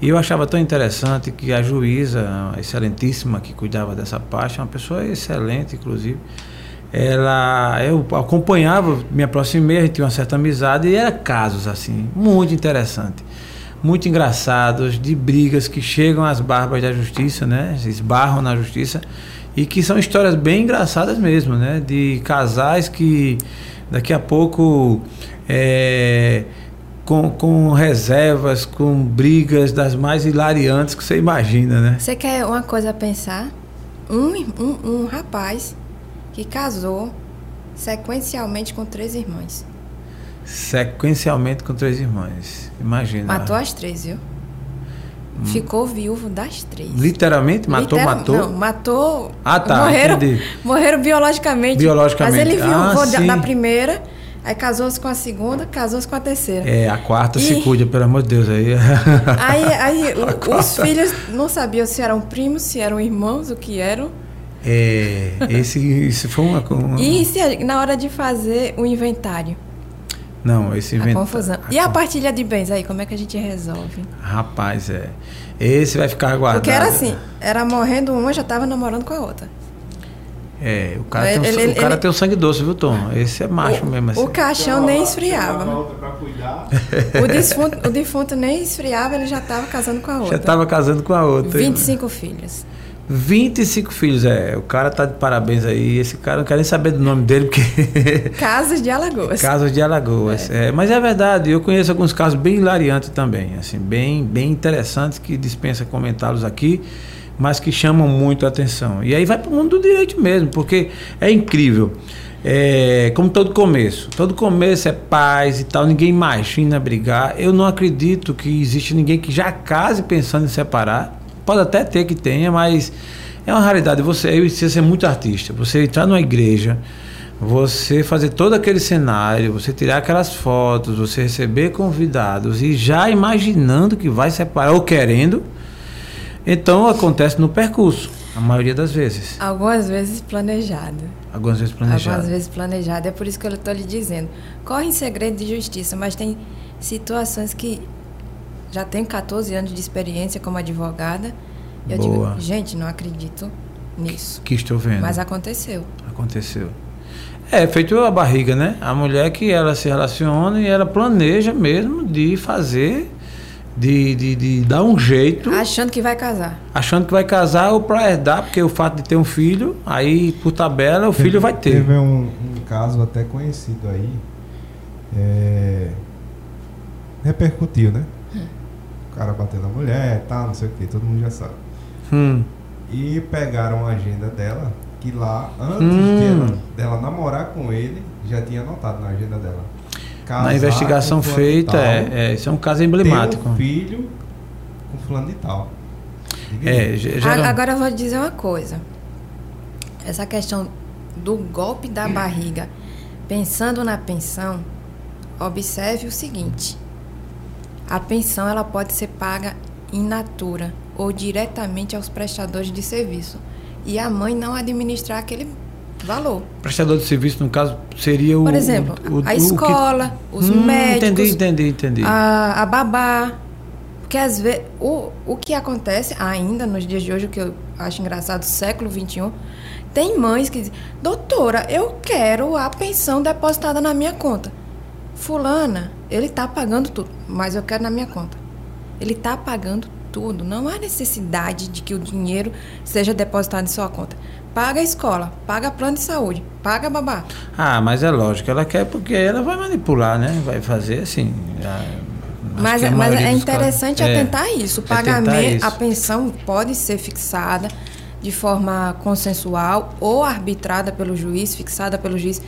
E eu achava tão interessante que a juíza, excelentíssima, que cuidava dessa parte, uma pessoa excelente, inclusive, ela eu acompanhava, me aproximei, a gente tinha uma certa amizade e era casos assim, muito interessante, muito engraçados, de brigas que chegam às barbas da justiça, né? Esbarram na justiça e que são histórias bem engraçadas mesmo, né? De casais que daqui a pouco é, com, com reservas, com brigas das mais hilariantes que você imagina, né? Você quer uma coisa a pensar? Um, um, um rapaz que casou sequencialmente com três irmãs. Sequencialmente com três irmãs. Imagina. Matou as três, viu? Hum. Ficou viúvo das três. Literalmente? Matou, Literal, matou? Não, matou. Ah, tá. Morreram, entendi. morreram biologicamente. Biologicamente. Mas ele viu ah, da, da primeira, aí casou-se com a segunda, casou-se com a terceira. É, a quarta e... se cuida, pelo amor de Deus. Aí, aí, aí os filhos não sabiam se eram primos, se eram irmãos, o que eram. É, esse, isso foi uma, uma... E se, na hora de fazer o inventário? Não, esse inventário. Confusão. A e a partilha de bens aí, como é que a gente resolve? Rapaz, é. Esse vai ficar guardado. Porque era assim, era morrendo uma, já estava namorando com a outra. É, o cara, ele, tem, um, ele, o cara ele, tem o sangue doce, viu, Tom? Esse é macho o, mesmo assim. O caixão nem esfriava. o, defunto, o defunto nem esfriava, ele já estava casando com a outra. Já estava casando com a outra. 25 filhos. 25 filhos, é. O cara tá de parabéns aí. Esse cara não quer nem saber do nome dele, porque. Casos de Alagoas. Casos de Alagoas. É. É, mas é verdade, eu conheço alguns casos bem hilariantes também, assim, bem, bem interessantes, que dispensa comentá-los aqui, mas que chamam muito a atenção. E aí vai para o mundo do direito mesmo, porque é incrível. É, como todo começo. Todo começo é paz e tal, ninguém imagina brigar. Eu não acredito que existe ninguém que já case pensando em separar. Pode até ter que tenha, mas é uma raridade. Você, eu precisa ser muito artista. Você entrar numa igreja, você fazer todo aquele cenário, você tirar aquelas fotos, você receber convidados e já imaginando que vai separar ou querendo, então acontece no percurso, a maioria das vezes. Algumas vezes planejado. Algumas vezes planejado. Algumas vezes planejado. É por isso que eu estou lhe dizendo. Corre em segredo de justiça, mas tem situações que já tenho 14 anos de experiência como advogada. Eu Boa. digo, gente, não acredito nisso. Que estou vendo. Mas aconteceu. Aconteceu. É, feito a barriga, né? A mulher que ela se relaciona e ela planeja mesmo de fazer, de, de, de dar um jeito. Achando que vai casar. Achando que vai casar ou para herdar, porque o fato de ter um filho, aí por tabela o teve, filho vai ter. Teve um, um caso até conhecido aí, é, repercutiu, né? Cara batendo na mulher, tá, não sei o que, todo mundo já sabe. Hum. E pegaram a agenda dela, que lá, antes Hum. de ela, dela namorar com ele, já tinha anotado na agenda dela. Na investigação feita, tal, é, é, isso é um caso ter emblemático. um filho com fulano de tal. É, geral- A- Agora eu vou dizer uma coisa. Essa questão do golpe da barriga, pensando na pensão, observe o seguinte: a pensão ela pode ser paga in natura ou diretamente aos prestadores de serviço e a mãe não administrar aquele valor. prestador de serviço, no caso, seria o. Por exemplo, o- o- a o que- escola, os Hum, médicos, Entendi, entendi, entendi. a, a babá. Porque às vezes o, o que acontece ainda nos dias de hoje, o que eu acho engraçado, século XXI, tem mães que dizem, doutora, eu quero a pensão depositada na minha conta. Fulana, ele está pagando tudo, mas eu quero na minha conta. Ele está pagando tudo. Não há necessidade de que o dinheiro seja depositado em sua conta. Paga a escola, paga plano de saúde, paga babá. Ah, mas é lógico, ela quer porque ela vai manipular, né? Vai fazer assim. Mas, é- mas é interessante casos- é. atentar isso. O é pagamento, isso. a pensão pode ser fixada de forma consensual ou arbitrada pelo juiz, fixada pelo juiz,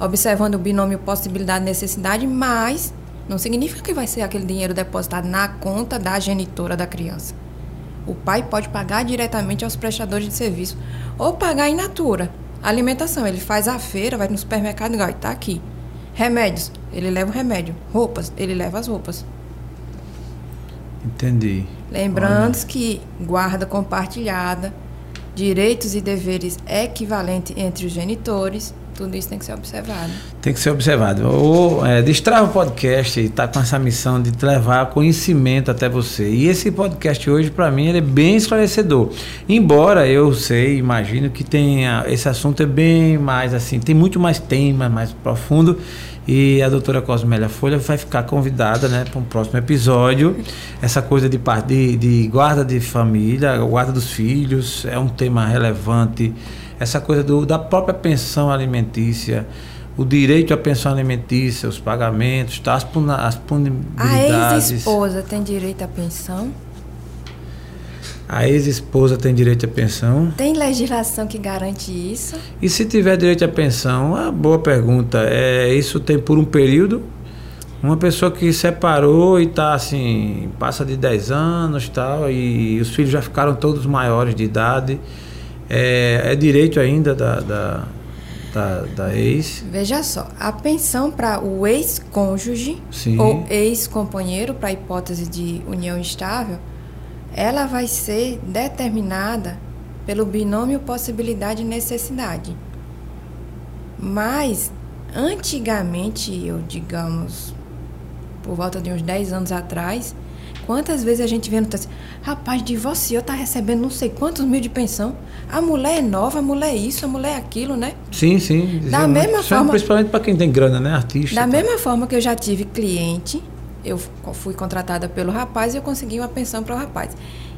observando o binômio possibilidade e necessidade, mas não significa que vai ser aquele dinheiro depositado na conta da genitora da criança. O pai pode pagar diretamente aos prestadores de serviço ou pagar in natura. Alimentação, ele faz a feira, vai no supermercado e está aqui. Remédios, ele leva o remédio. Roupas, ele leva as roupas. Entendi. Lembrando que guarda compartilhada, direitos e deveres equivalentes entre os genitores, tudo isso tem que ser observado. Tem que ser observado. O é, Destrava Podcast está com essa missão de levar conhecimento até você. E esse podcast hoje, para mim, ele é bem esclarecedor. Embora eu sei, imagino que tenha, esse assunto é bem mais assim, tem muito mais tema, mais profundo. E a doutora Cosmélia Folha vai ficar convidada né, para um próximo episódio. Essa coisa de, de, de guarda de família, guarda dos filhos, é um tema relevante. Essa coisa do, da própria pensão alimentícia, o direito à pensão alimentícia, os pagamentos, tá, as, puna, as A punibilidades. ex-esposa tem direito à pensão? A ex-esposa tem direito à pensão. Tem legislação que garante isso? E se tiver direito à pensão, uma boa pergunta. É, isso tem por um período? Uma pessoa que separou e está assim, passa de 10 anos tal, e os filhos já ficaram todos maiores de idade. É, é direito ainda da, da, da, da ex? Veja só, a pensão para o ex-cônjuge ou ex-companheiro, para a hipótese de união estável, ela vai ser determinada pelo binômio possibilidade e necessidade. Mas, antigamente, eu digamos, por volta de uns 10 anos atrás, quantas vezes a gente vê no texto, rapaz, divorciou, tá recebendo não sei quantos mil de pensão. A mulher é nova, a mulher é isso, a mulher é aquilo, né? Sim, sim. Da Sim, mesma isso é forma- Principalmente para quem tem grana, né? Artista. Da tal. mesma forma que eu já tive cliente, eu fui contratada pelo rapaz e eu consegui uma pensão para o rapaz.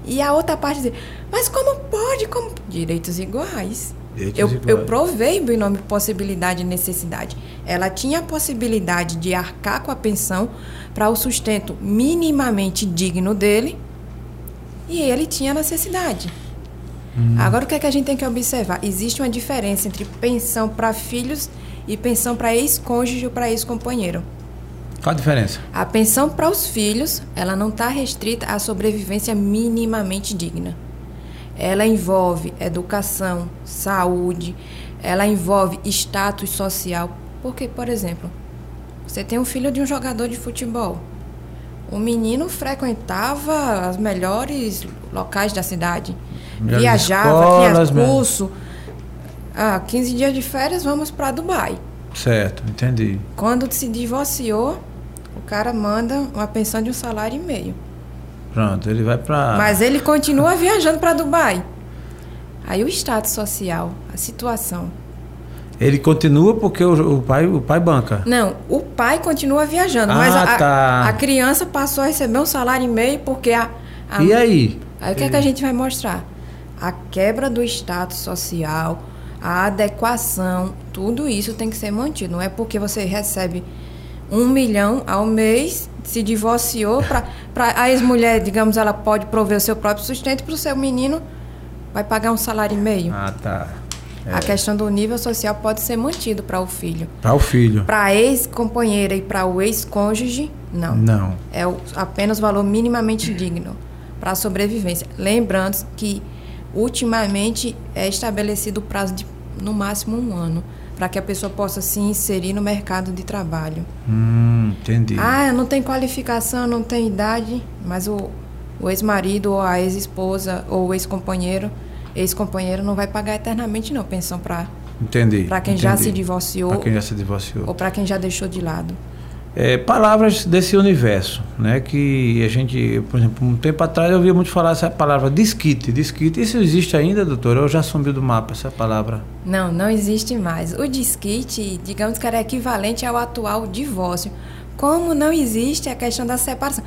E a outra parte dizia, mas como pode? Como? Direitos iguais. Eu, eu provei o binômio possibilidade e necessidade. Ela tinha a possibilidade de arcar com a pensão para o sustento minimamente digno dele e ele tinha necessidade. Hum. Agora, o que, é que a gente tem que observar? Existe uma diferença entre pensão para filhos e pensão para ex-cônjuge ou para ex-companheiro. Qual a diferença? A pensão para os filhos, ela não está restrita à sobrevivência minimamente digna. Ela envolve educação, saúde, ela envolve status social. Porque, por exemplo, você tem um filho de um jogador de futebol. O menino frequentava os melhores locais da cidade. Melhores viajava, escolas, tinha né? curso. Ah, 15 dias de férias, vamos para Dubai. Certo, entendi. Quando se divorciou, o cara manda uma pensão de um salário e meio. Pronto, ele vai para. Mas ele continua viajando para Dubai. Aí o status social, a situação. Ele continua porque o, o pai, o pai banca. Não, o pai continua viajando, mas Ah, a, tá. a criança passou a receber um salário e meio porque a. a- E aí? Aí o que, é que a gente vai mostrar? A quebra do status social, a adequação, tudo isso tem que ser mantido. Não é porque você recebe um milhão ao mês, se divorciou, para a ex-mulher, digamos, ela pode prover o seu próprio sustento para o seu menino vai pagar um salário e meio? Ah, tá. É. A questão do nível social pode ser mantido para o filho. Para o filho. Para a ex-companheira e para o ex-cônjuge, não. Não. É o, apenas o valor minimamente digno para a sobrevivência. Lembrando que, ultimamente, é estabelecido o prazo de, no máximo, um ano para que a pessoa possa se inserir no mercado de trabalho. Hum, entendi. Ah, não tem qualificação, não tem idade, mas o, o ex-marido ou a ex-esposa ou o ex-companheiro, ex-companheiro não vai pagar eternamente não pensão para Entendi. Para quem entendi. já se divorciou. Para quem já se divorciou. Ou para quem já deixou de lado é, palavras desse universo, né? Que a gente, por exemplo, um tempo atrás eu ouvia muito falar essa palavra disquite, disquite. Isso existe ainda, doutor? Ou já sumiu do mapa essa palavra? Não, não existe mais. O disquite, digamos que era equivalente ao atual divórcio. Como não existe a questão da separação?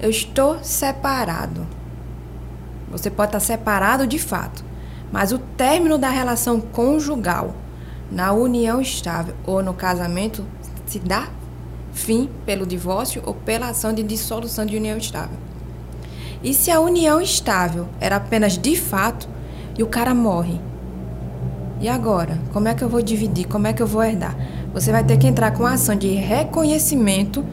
Eu estou separado. Você pode estar separado de fato, mas o término da relação conjugal na união estável ou no casamento se dá fim pelo divórcio ou pela ação de dissolução de união estável. E se a união estável era apenas de fato e o cara morre? E agora? Como é que eu vou dividir? Como é que eu vou herdar? Você vai ter que entrar com a ação de reconhecimento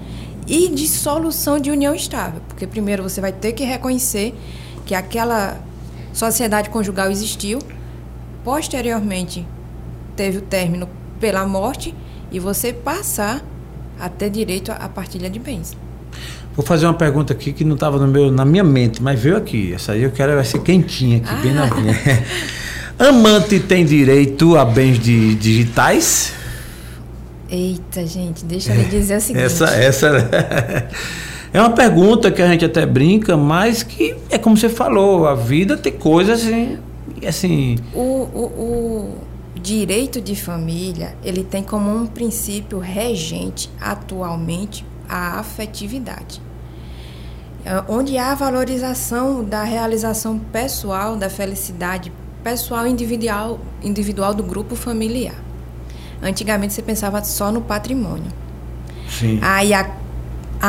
e dissolução de união estável. Porque primeiro você vai ter que reconhecer que aquela sociedade conjugal existiu, posteriormente teve o término pela morte e você passar a ter direito à partilha de bens. Vou fazer uma pergunta aqui que não estava na minha mente, mas veio aqui. Essa aí eu quero vai ser quentinha aqui, ah. bem na minha. Amante tem direito a bens de, digitais? Eita, gente, deixa eu lhe dizer o seguinte. Essa, essa é uma pergunta que a gente até brinca, mas que é como você falou, a vida tem coisas assim. assim o, o, o direito de família, ele tem como um princípio regente atualmente a afetividade. É, onde há a valorização da realização pessoal, da felicidade pessoal individual, individual do grupo familiar. Antigamente você pensava só no patrimônio. Sim. Aí a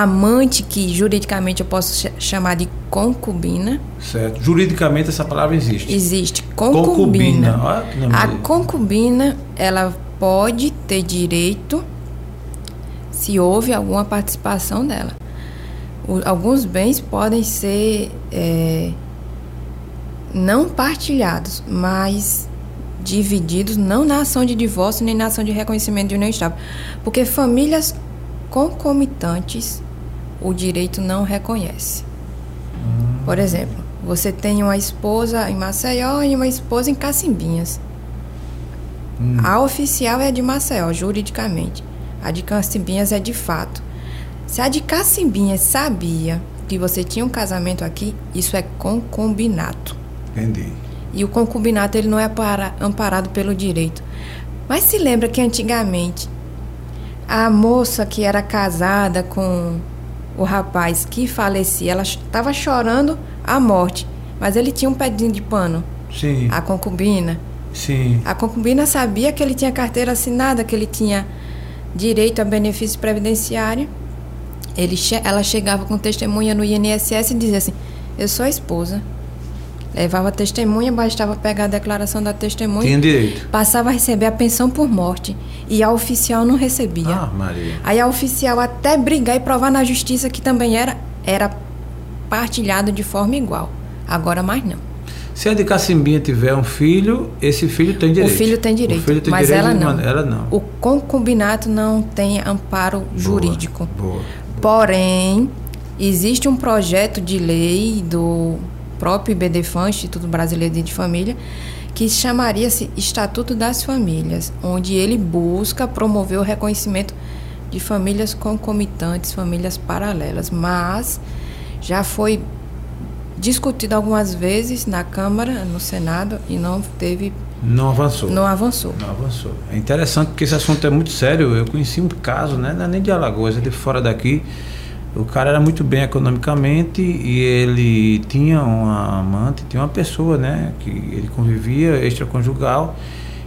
amante, que juridicamente eu posso chamar de concubina. Certo. Juridicamente essa palavra existe. Existe. Concubina. concubina. a concubina, ela pode ter direito se houve alguma participação dela. O, alguns bens podem ser é, não partilhados, mas divididos não na ação de divórcio nem na ação de reconhecimento de união estável. Porque famílias concomitantes o direito não reconhece. Por exemplo, você tem uma esposa em Maceió e uma esposa em Cacimbinhas. Hum. A oficial é de Maceió, juridicamente. A de Cacimbinhas é de fato. Se a de Cacimbinhas sabia que você tinha um casamento aqui, isso é concubinato. Entendi. E o concubinato ele não é amparado pelo direito. Mas se lembra que antigamente a moça que era casada com o rapaz que falecia, ela estava chorando a morte, mas ele tinha um pedinho de pano. Sim. A concubina. Sim. A concubina sabia que ele tinha carteira assinada, que ele tinha direito a benefício previdenciário. Ele, ela chegava com testemunha no INSS e dizia assim: Eu sou a esposa. Levava testemunha, bastava pegar a declaração da testemunha. Tinha direito. Passava a receber a pensão por morte. E a oficial não recebia. Ah, Maria. Aí a oficial até brigar e provar na justiça que também era, era partilhado de forma igual. Agora mais não. Se a de Cacimbinha tiver um filho, esse filho tem direito. O filho tem direito, filho tem mas direito ela não. Ela não. O concubinato não tem amparo boa, jurídico. Boa, boa. Porém, existe um projeto de lei do próprio IBDFAN, Instituto Brasileiro de Família, que chamaria-se Estatuto das Famílias, onde ele busca promover o reconhecimento de famílias concomitantes, famílias paralelas, mas já foi discutido algumas vezes na Câmara, no Senado e não teve não avançou. Não avançou. Não avançou. É interessante porque esse assunto é muito sério. Eu conheci um caso, né? Não é nem de Alagoas, é de fora daqui, o cara era muito bem economicamente e ele tinha uma amante, tinha uma pessoa, né, que ele convivia extraconjugal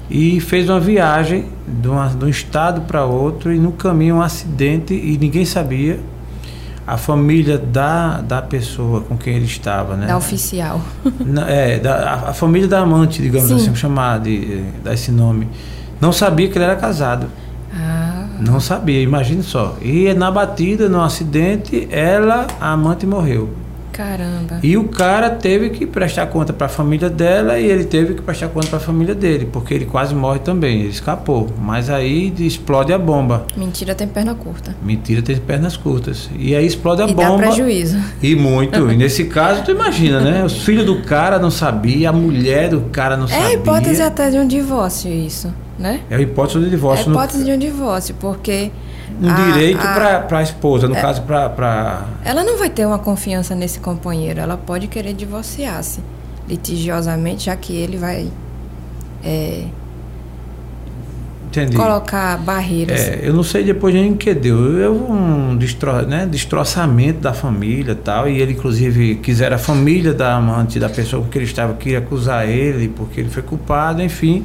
e fez uma viagem de, uma, de um estado para outro e no caminho um acidente e ninguém sabia. a família da, da pessoa com quem ele estava, né? Da oficial. Na- é, da, a, a família da amante, digamos Sim. assim, chamar de dar esse nome. Não sabia que ele era casado. Não sabia, imagine só. E na batida, no acidente, ela, a amante, morreu. Caramba. E o cara teve que prestar conta para a família dela e ele teve que prestar conta para a família dele, porque ele quase morre também. Ele escapou. Mas aí explode a bomba. Mentira tem perna curta. Mentira tem pernas curtas. E aí explode a e dá bomba. prejuízo. E muito. E nesse caso, tu imagina, né? Os filhos do cara não sabia, a mulher do cara não É sabia. a hipótese até de um divórcio isso, né? É a hipótese de É divórcio. a no- hipótese de um divórcio, porque um a- direito a- para a esposa, no caso, para. ela não vai ter uma confiança nesse companheiro, ela pode querer divorciar-se litigiosamente, já que ele vai é, Entendi. colocar barreiras. É, eu não sei depois nem que deu. Eu um destro, né, destroçamento da família e tal. E ele, inclusive, quiser a família da amante, da pessoa com que ele estava, queria acusar ele porque ele foi culpado, enfim.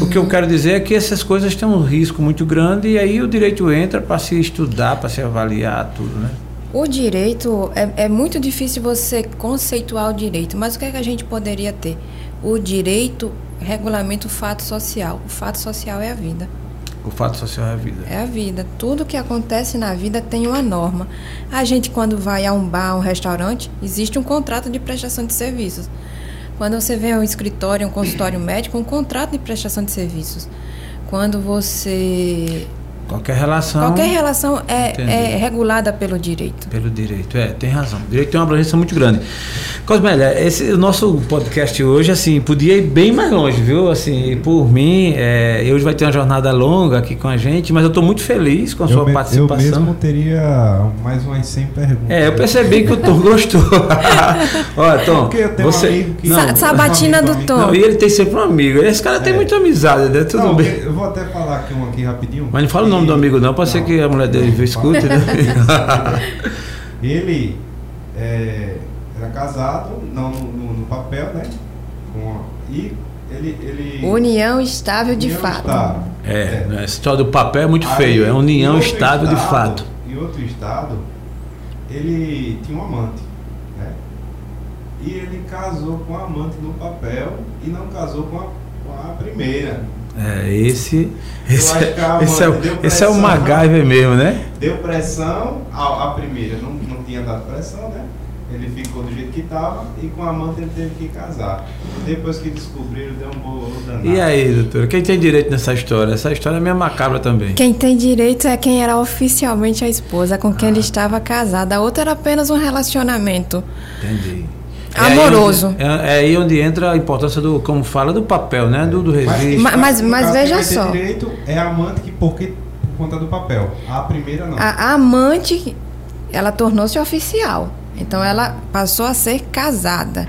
O que eu quero dizer é que essas coisas têm um risco muito grande e aí o direito entra para se estudar, para se avaliar tudo, né? O direito, é, é muito difícil você conceituar o direito, mas o que, é que a gente poderia ter? O direito regulamenta o fato social. O fato social é a vida. O fato social é a vida. É a vida. Tudo que acontece na vida tem uma norma. A gente, quando vai a um bar, a um restaurante, existe um contrato de prestação de serviços. Quando você vem a um escritório, um consultório médico, um contrato de prestação de serviços. Quando você. Qualquer relação. Qualquer relação é, é regulada pelo direito. Pelo direito, é, tem razão. O direito tem uma abrangência muito grande. Cosmélia, esse o nosso podcast hoje, assim, podia ir bem mais longe, viu? Assim, por mim, é, hoje vai ter uma jornada longa aqui com a gente, mas eu estou muito feliz com a Eu, sua me- eu participação. mesmo teria mais umas 100 perguntas. É, eu percebi que o Tom gostou. Olha, Tom, Porque eu tenho um você... amigo que- Não, Sa- Sabatina um do Tom. não, e ele tem sempre um amigo. Esse cara tem É. muita amizade, né? Tudo Não, bem. Eu vou até falar aqui um aqui rapidinho. Mas não fala o nome do amigo não, pode ser que a mulher dele Não, escute, né? Ele é, era casado, não no, no- papel, né? Com a- e ele. ele União estável de união fato. estável. É, né, esse tal do papel é muito Aí, feio, é união estável de estado- fato. Em outro estado, ele tinha um amante, né? E ele casou com a amante no papel e não casou com a, com a primeira. É, esse. Esse, acho que a é, esse, é, esse é o pressão. MacGyver mesmo, né? Deu pressão, a, a primeira não, não tinha dado pressão, né? Ele ficou do jeito que estava e com a amante ele teve que casar. Depois que descobriram, deu um bolo danado. E aí, doutora, quem tem direito nessa história? Essa história é meio macabra também. Quem tem direito é quem era oficialmente a esposa com quem ele estava casado. A outra era apenas um relacionamento. Entendi. Amoroso. É aí, onde, é, é aí onde entra a importância do, como fala, do papel, né? Do, do registro. Mas- mas- mas veja só. direito é a amante que porque por conta do papel. A primeira não. A, a amante, ela tornou-se oficial. Então ela passou a ser casada.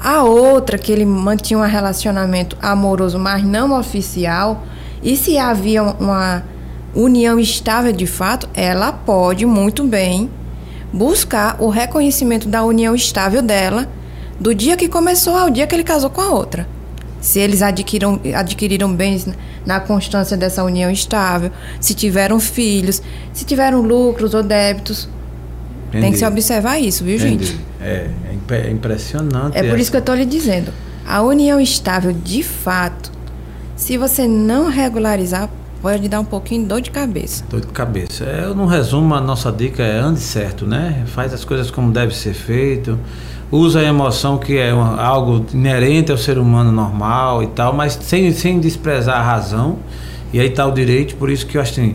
A outra, que ele mantinha um relacionamento amoroso, mas não oficial, e se havia uma união estável de fato, ela pode muito bem buscar o reconhecimento da união estável dela do dia que começou ao dia que ele casou com a outra. Se eles adquiriram, adquiriram bens na constância dessa união estável, se tiveram filhos, se tiveram lucros ou débitos. Tem Entendi. que se observar isso, viu, Entendi. gente? É, é é impressionante. É por essa- isso que eu estou lhe dizendo. A união estável, de fato, se você não regularizar, pode dar um pouquinho de dor de cabeça. Dor de cabeça. É, no resumo, a nossa dica é ande certo, né? Faz as coisas como deve ser feito. Usa a emoção que é uma- algo inerente ao ser humano normal e tal, mas sem, sem desprezar a razão. E aí está o direito, por isso que eu acho assim,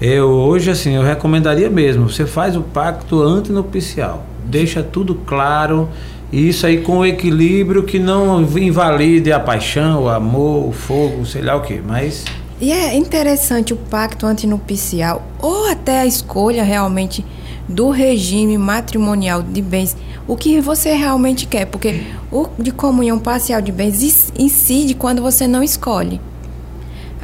eu hoje assim, eu recomendaria mesmo, você faz o pacto antinupcial. Deixa tudo claro, e isso aí com equilíbrio que não invalide a paixão, o amor, o fogo, sei lá o que, mas E é interessante o pacto antinupcial ou até a escolha realmente do regime matrimonial de bens, o que você realmente quer, porque o de comunhão parcial de bens incide quando você não escolhe.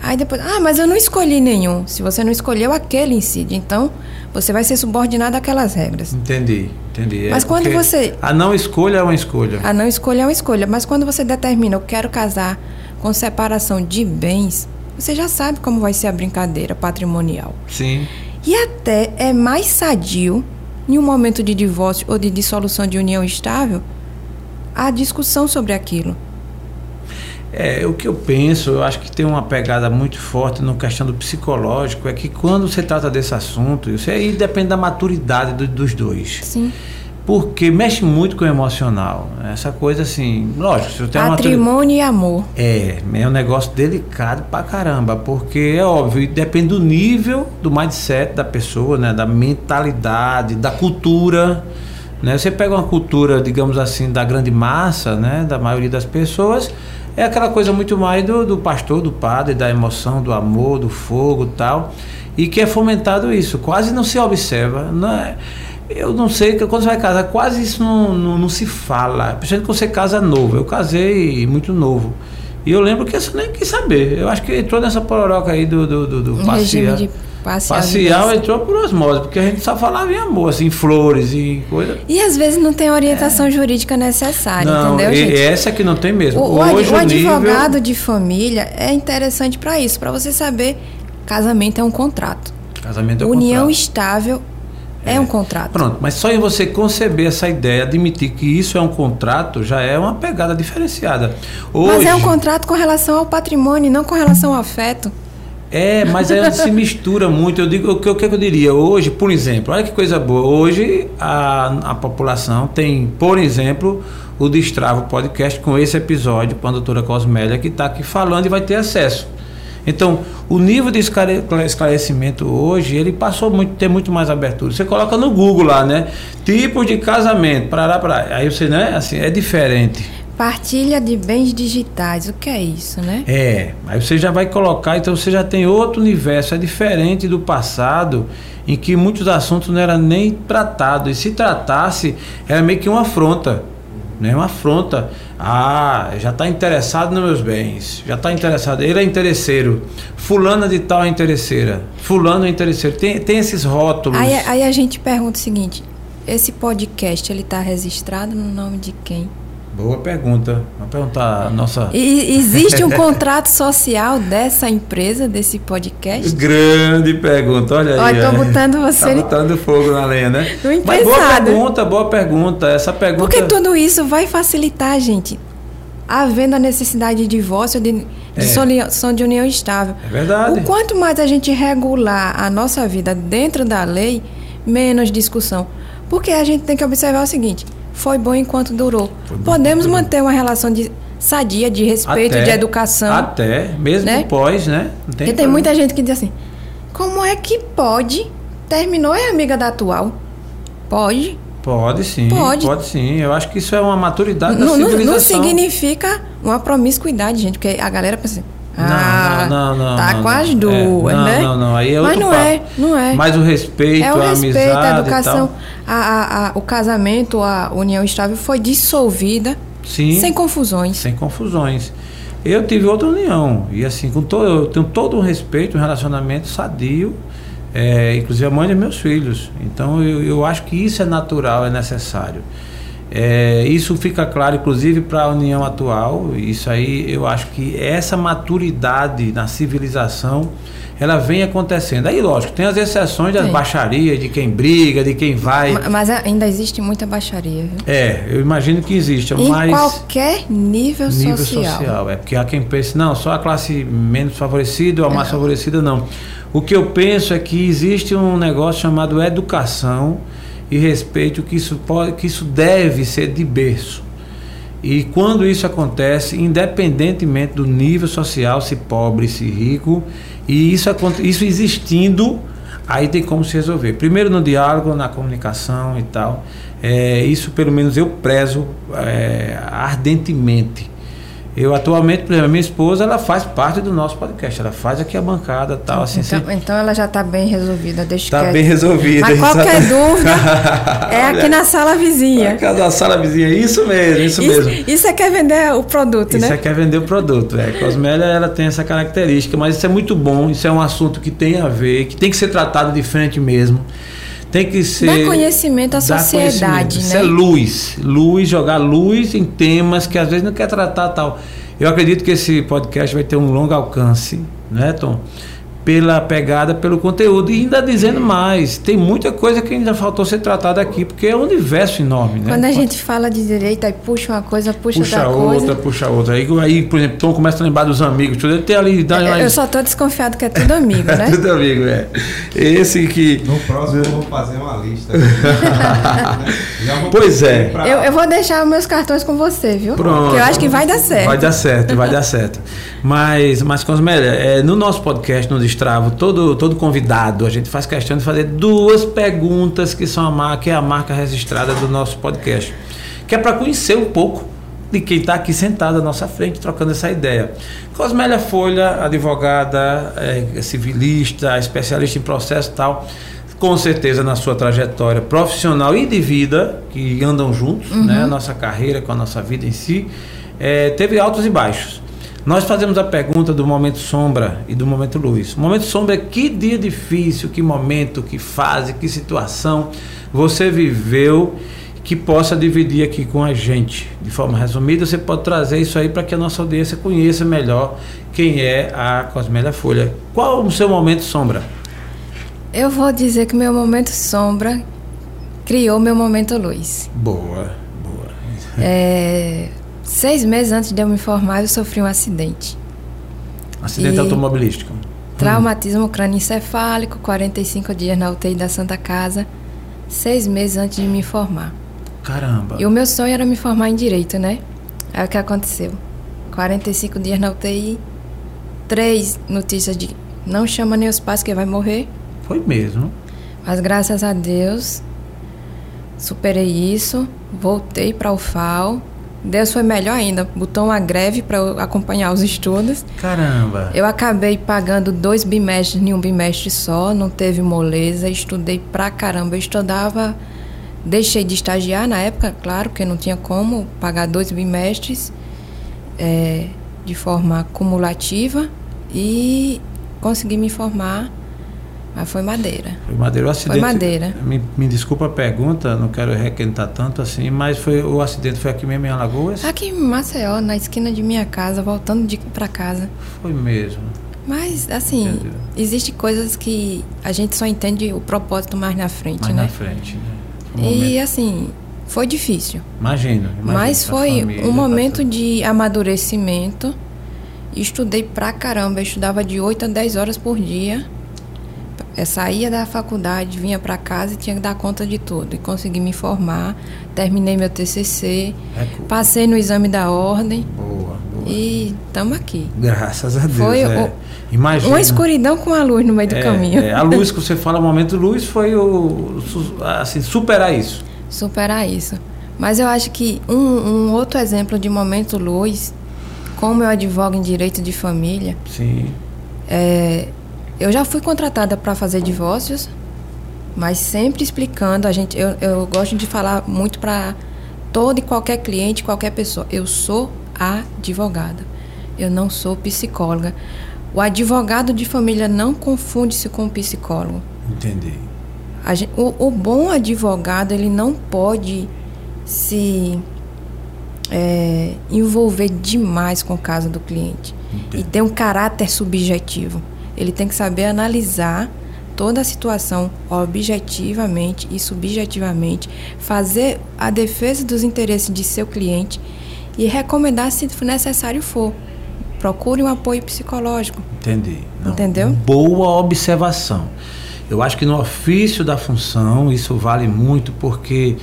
Aí depois, ah, mas eu não escolhi nenhum. Se você não escolheu, aquele incide. Então, você vai ser subordinado àquelas regras. Entendi, entendi. É Mas quando porque você- A não escolha é uma escolha. A não escolha é uma escolha, mas quando você determina, eu quero casar com separação de bens, você já sabe como vai ser a brincadeira patrimonial. Sim. E até é mais sadio em um momento de divórcio ou de dissolução de união estável, há discussão sobre aquilo. É, o que eu penso, eu acho que tem uma pegada muito forte no questão do psicológico, é que quando você trata desse assunto, isso aí depende da maturidade do, dos dois. Sim. Porque mexe muito com o emocional. Essa coisa assim, lógico, se eu tenho Patrimônio e amor. É, é um negócio delicado pra caramba, porque é óbvio, depende do nível do mindset da pessoa, né, da mentalidade, da cultura. Né? Você pega uma cultura, digamos assim, da grande massa, né, da maioria das pessoas, é aquela coisa muito mais do, do pastor, do padre, da emoção, do amor, do fogo tal. E que é fomentado isso, quase não se observa. Não é, eu não sei, que quando você vai casar, quase isso não, não, não se fala. Principalmente quando você casa novo. Eu casei muito novo. E eu lembro que eu nem quis saber. Eu acho que entrou nessa pororoca aí do, do, do, do um passear. Passear, passear entrou por osmose, porque a gente só falava em amor, assim, flores e coisa. E às vezes não tem orientação é. jurídica necessária, não, entendeu, gente? Essa que não tem mesmo. O, Hoje, o advogado nível... de família é interessante para isso, para você saber casamento é um contrato. Casamento é um União contrato. estável é. é um contrato. Pronto, mas só em você conceber essa ideia, admitir que isso é um contrato, já é uma pegada diferenciada. Hoje, mas é um contrato com relação ao patrimônio, não com relação ao afeto. É, mas aí se mistura muito. Eu digo o que, o que eu diria hoje, por exemplo, olha que coisa boa. Hoje a, a população tem, por exemplo, o Destravo Podcast com esse episódio com a doutora Cosmélia que está aqui falando e vai ter acesso. Então, o nível de esclarecimento hoje, ele passou a ter muito mais abertura. Você coloca no Google lá, né? Tipo de casamento, parará, parará. Aí você, né? Assim, é diferente. Partilha de bens digitais, o que é isso, né? É, aí você já vai colocar, então você já tem outro universo, é diferente do passado, em que muitos assuntos não eram nem tratados, e se tratasse, era meio que uma afronta, né? Uma afronta. Ah, já está interessado nos meus bens, já está interessado, ele é interesseiro, fulana de tal é interesseira, fulano é interesseiro, tem, tem esses rótulos. Aí, aí a gente pergunta o seguinte, esse podcast, ele está registrado no nome de quem? Boa pergunta. Vou perguntar a nossa. E, existe um contrato social dessa empresa, desse podcast? Grande pergunta, olha aí. Olha, tô botando você. Tá botando fogo na lenha, né? Não Mas boa pergunta, boa pergunta. Essa pergunta. Porque tudo isso vai facilitar, gente. Havendo a necessidade de divórcio, de, de é. solução de união estável. É verdade. O quanto mais a gente regular a nossa vida dentro da lei, menos discussão. Porque a gente tem que observar o seguinte: foi bom enquanto durou. Podemos durou. manter uma relação de sadia, de respeito, até, de educação. Até, mesmo né? pós, né? Não tem Porque tem muita gente que diz assim: como é que pode? Terminou é amiga da atual? Pode. Pode sim, pode. pode sim. Eu acho que isso é uma maturidade não, da civilização. Não significa uma promiscuidade, gente, porque a galera pensa assim, ah, não, não, não, tá não, com as duas, é, não, né? Não, não, aí é Mas não papo. é, não é. Mas o respeito, é o a respeito, amizade a educação, a, a, o casamento, a união estável foi dissolvida Sim, sem confusões. Sem confusões. Eu tive outra união e assim, com todo, eu tenho todo um respeito, um relacionamento sadio, é, inclusive a mãe dos meus filhos. Então eu, eu acho que isso é natural, é necessário. É, isso fica claro, inclusive, para a União atual. Isso aí, eu acho que essa maturidade na civilização, ela vem acontecendo. Aí, lógico, tem as exceções das Sim. baixarias, de quem briga, de quem vai. Mas ainda existe muita baixaria. Viu? É, eu imagino que existe. Em mas qualquer nível, nível social. social. É porque há quem pense, não, só a classe menos favorecida ou a mais favorecida, não. O que eu penso é que existe um negócio chamado educação e respeito que isso pode, que isso deve ser de berço. E quando isso acontece, independentemente do nível social, se pobre, se rico, e isso, isso existindo, aí tem como se resolver. Primeiro no diálogo, na comunicação e tal. É, isso pelo menos eu prezo é, ardentemente. Eu atualmente, por exemplo, minha esposa, ela faz parte do nosso podcast. Ela faz aqui a bancada tal, assim. Então, assim. então ela já está bem resolvida, deixa Está bem resolvida. Mas qualquer dúvida é aqui na sala vizinha. É na sala vizinha, isso mesmo, isso, isso mesmo. Isso é quer vender o produto, isso né? Isso é quer vender o produto. É. Cosmélia, ela tem essa característica, mas isso é muito bom. Isso é um assunto que tem a ver, que tem que ser tratado de frente mesmo tem que ser. Dar conhecimento à sociedade, né? Isso é luz. Luz, jogar luz em temas que às vezes não quer tratar tal. Eu acredito que esse podcast vai ter um longo alcance, né, Tom? Pela pegada, pelo conteúdo. E ainda dizendo mais, tem muita coisa que ainda faltou ser tratada aqui, porque é um universo enorme, né? Quando a gente fala de direito, aí puxa uma coisa, puxa, puxa outra outra, coisa. puxa outra. Aí, aí, por exemplo, Tom começa a lembrar dos amigos, tudo. Tem ali. Dá, É, Eu só tô desconfiado que é tudo amigo, né? tudo amigo, é. Esse que. No próximo eu vou fazer uma lista. Pois é. pra- Eu, eu vou deixar os meus cartões com você, viu? Pronto. Porque eu acho que vai dar certo. Vai dar certo, vai dar certo. Mas, mas Cosmélia, é, no nosso podcast, no Destravo, todo, todo convidado, a gente faz questão de fazer duas perguntas que são a marca, é a marca registrada do nosso podcast. Que é para conhecer um pouco de quem está aqui sentado à nossa frente, trocando essa ideia. Cosmélia Folha, advogada, é, civilista, especialista em processo e tal. Com certeza na sua trajetória profissional e de vida, que andam juntos, né? A nossa carreira com a nossa vida em si, é, teve altos e baixos. Nós fazemos a pergunta do momento sombra e do momento luz. O momento sombra é que dia difícil, que momento, que fase, que situação você viveu que possa dividir aqui com a gente. De forma resumida, você pode trazer isso aí para que a nossa audiência conheça melhor quem é a Cosmélia Folha. Qual o seu momento sombra? Eu vou dizer que meu momento sombra criou meu momento luz. Boa, boa. É, seis meses antes de eu me formar, eu sofri um acidente. Acidente E- automobilístico. Traumatismo crânioencefálico, 45 dias na UTI da Santa Casa, seis meses antes de me formar. Caramba. E o meu sonho era me formar em Direito, né? É o que aconteceu. 45 dias na UTI, três notícias de não chama nem os pais que vai morrer. Foi mesmo. Mas graças a Deus, superei isso, voltei para o FAO. Deus foi melhor ainda, botou uma greve para acompanhar os estudos. Caramba. Eu acabei pagando dois bimestres em um bimestre só, não teve moleza, estudei pra caramba. Eu estudava, deixei de estagiar na época, claro, porque não tinha como pagar dois bimestres é, de forma cumulativa e consegui me formar, mas foi madeira. Foi madeira. O acidente, madeira. Me, me desculpa a pergunta, não quero requentar tanto assim, mas foi o acidente foi aqui mesmo em Alagoas? Aqui em Maceió, na esquina de minha casa, voltando de para casa. Foi mesmo. Mas, assim, Entendi. existe coisas que a gente só entende o propósito mais na frente, Mais né? na frente, né? Foi um E momento- assim, foi difícil. Imagino, imagino, mas foi família, um momento tudo. de amadurecimento. Estudei pra caramba, eu estudava de 8 a 10 horas por dia. Eu saía da faculdade, vinha pra casa e tinha que dar conta de tudo. E consegui me formar, terminei meu TCC, É passei no exame da ordem Boa, boa. e estamos aqui. Graças a Deus. Foi é. o- Imagina. Uma escuridão com a luz no meio do É, caminho. é, a luz que você fala, o momento luz foi o assim, superar isso. superar isso. Mas eu acho que um, um outro exemplo de momento luz, como eu advogo em direito de família, Sim. é, eu já fui contratada para fazer divórcios, mas sempre explicando. A gente, eu, eu gosto de falar muito para todo e qualquer cliente, qualquer pessoa. Eu sou advogada. Eu não sou psicóloga. O advogado de família não confunde-se com o psicólogo. Entendi. A gen- o, o bom advogado ele não pode se é, envolver demais com o caso do cliente Entendi. e ter um caráter subjetivo. Ele tem que saber analisar toda a situação objetivamente e subjetivamente, fazer a defesa dos interesses de seu cliente e recomendar se necessário for. Procure um apoio psicológico. Entendi. Não, Entendeu? Boa observação. Eu acho que no ofício da função isso vale muito porque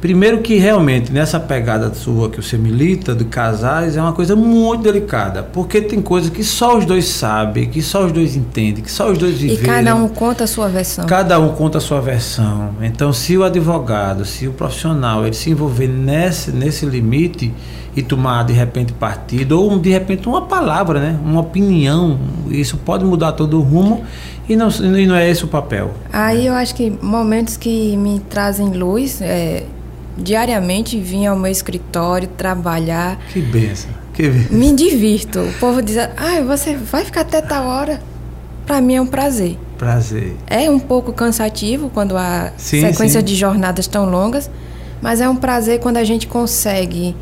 primeiro que realmente nessa pegada sua que você milita de casais é uma coisa muito delicada, porque tem coisas que só os dois sabem, que só os dois entendem, que só os dois E vivem. cada um conta a sua versão. Cada um conta a sua versão. Então, se o advogado, se o profissional, ele se envolver nesse, nesse limite e tomar de repente partido, ou de repente uma palavra, né? uma opinião, isso pode mudar todo o rumo e não, e não é esse o papel. Aí eu acho que momentos que me trazem luz, é, diariamente vim ao meu escritório trabalhar, Que benção. Que benção. me divirto. O povo diz, ah, você vai ficar até tal hora? Para mim é um prazer. Prazer. É um pouco cansativo quando a Sim, sequência sim. de jornadas tão longas, mas é um prazer quando a gente consegue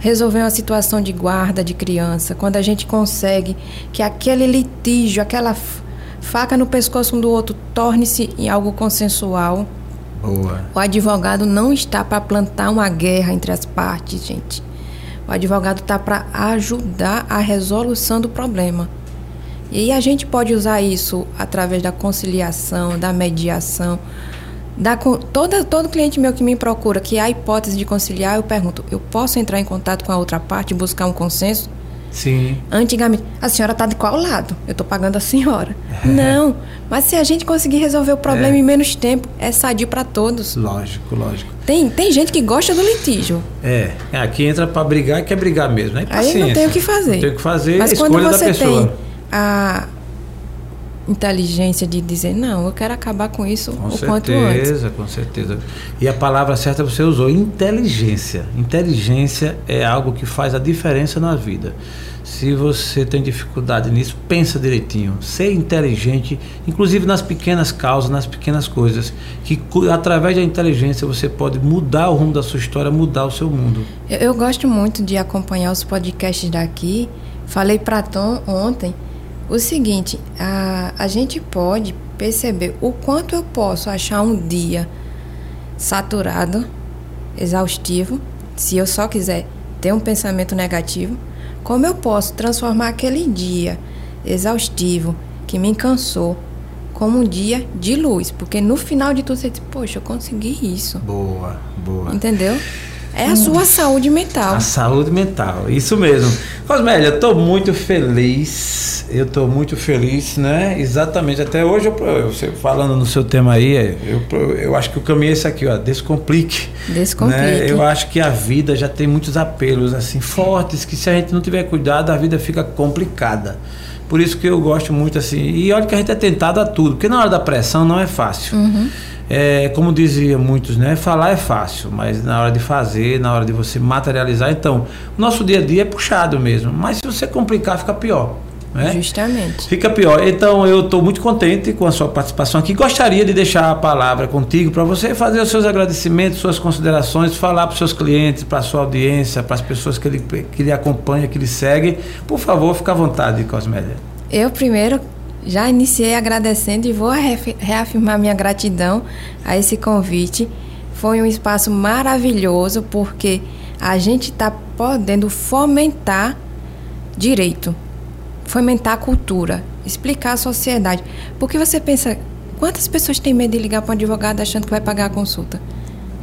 resolver uma situação de guarda de criança, quando a gente consegue que aquele litígio, aquela faca no pescoço um do outro, torne-se em algo consensual. Boa. O advogado não está para plantar uma guerra entre as partes, gente. O advogado está para ajudar a resolução do problema. E a gente pode usar isso através da conciliação, da mediação. Da, toda, todo cliente meu que me procura que há hipótese de conciliar, eu pergunto: eu posso entrar em contato com a outra parte e buscar um consenso? Sim. Antigamente, a senhora está de qual lado? Eu estou pagando a senhora. Não, mas se a gente conseguir resolver o problema é. em menos tempo, é sadio para todos. Lógico, lógico. Tem, tem gente que gosta do litígio. É, aqui entra para brigar e quer brigar mesmo, né? Aí não tem o que fazer. Não tem o que fazer, mas quando você da pessoa. Tem a inteligência de dizer, não, eu quero acabar com isso com o certeza, quanto antes. Com certeza, E a palavra certa você usou, inteligência. Inteligência é algo que faz a diferença na vida. Se você tem dificuldade nisso, pensa direitinho. Ser inteligente, inclusive nas pequenas causas, nas pequenas coisas, que através da inteligência você pode mudar o rumo da sua história, mudar o seu mundo. Eu, eu gosto muito de acompanhar os podcasts daqui. Falei para Tom ontem o seguinte, a, a gente pode perceber o quanto eu posso achar um dia saturado, exaustivo, se eu só quiser ter um pensamento negativo, como eu posso transformar aquele dia exaustivo que me cansou como um dia de luz, porque no final de tudo você diz, poxa, eu consegui isso. Boa, boa. Entendeu? É a sua saúde mental. A saúde mental, isso mesmo. Cosmélia, eu estou muito feliz. Eu estou muito feliz, né? Exatamente. Até hoje, eu, eu, falando no seu tema aí, eu, eu acho que o caminho é esse aqui, ó. Descomplique. Descomplique. Né? Eu acho que a vida já tem muitos apelos assim fortes que se a gente não tiver cuidado, a vida fica complicada. Por isso que eu gosto muito assim. E olha que a gente é tentado a tudo, porque na hora da pressão não é fácil. Uhum. É, como dizia muitos, né? Falar é fácil, mas na hora de fazer, na hora de você materializar, então, o nosso dia a dia é puxado mesmo. Mas se você complicar, fica pior. Né? Justamente. Fica pior. Então eu estou muito contente com a sua participação aqui. Gostaria de deixar a palavra contigo para você fazer os seus agradecimentos, suas considerações, falar para os seus clientes, para a sua audiência, para as pessoas que ele, que ele acompanha, que ele segue. Por favor, fique à vontade, Cosmélia. Eu primeiro já iniciei agradecendo e vou reafirmar minha gratidão a esse convite. Foi um espaço maravilhoso porque a gente está podendo fomentar direito, fomentar a cultura, explicar a sociedade. Porque você pensa, quantas pessoas têm medo de ligar para um advogado achando que vai pagar a consulta?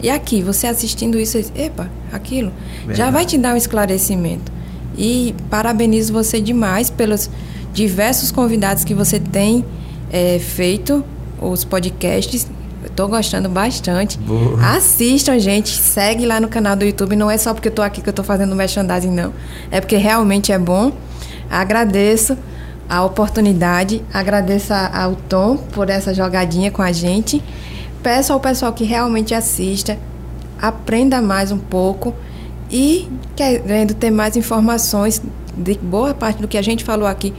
E aqui, você assistindo isso, epa, aquilo, Verdade. já vai te dar um esclarecimento. E parabenizo você demais pelos diversos convidados que você tem é, feito, os podcasts. Estou gostando bastante. Boa. Assistam, gente. Segue lá no canal do YouTube. Não é só porque eu estou aqui que eu estou fazendo merchandising, não. É porque realmente é bom. Agradeço a oportunidade. Agradeço ao Tom por essa jogadinha com a gente. Peço ao pessoal que realmente assista, aprenda mais um pouco e querendo ter mais informações de boa parte do que a gente falou aqui,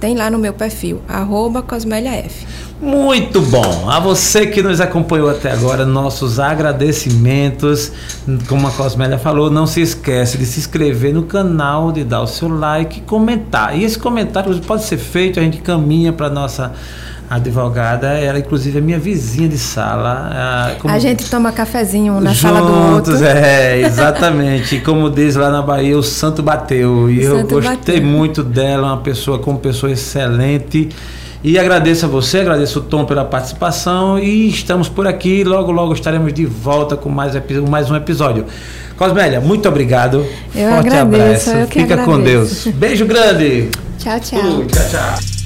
tem lá no meu perfil, arroba CosmeliaF. Muito bom! A você que nos acompanhou até agora, nossos agradecimentos. Como a Cosmélia falou, não se esquece de se inscrever no canal, de dar o seu like e comentar. E esse comentário pode ser feito, a gente caminha para nossa advogada, ela inclusive é minha vizinha de sala. Como... A gente toma cafezinho na Juntos, sala do outro. É, exatamente. e como diz lá na Bahia, o santo bateu. E o eu gostei bateu. muito dela, uma pessoa como pessoa excelente. E agradeço a você, agradeço o Tom pela participação e estamos por aqui. Logo, logo estaremos de volta com mais, mais um episódio. Cosmélia, muito obrigado. Eu Forte agradeço, abraço. Fica agradeço. com Deus. Beijo grande. Tchau, tchau. Uh, tchau, tchau.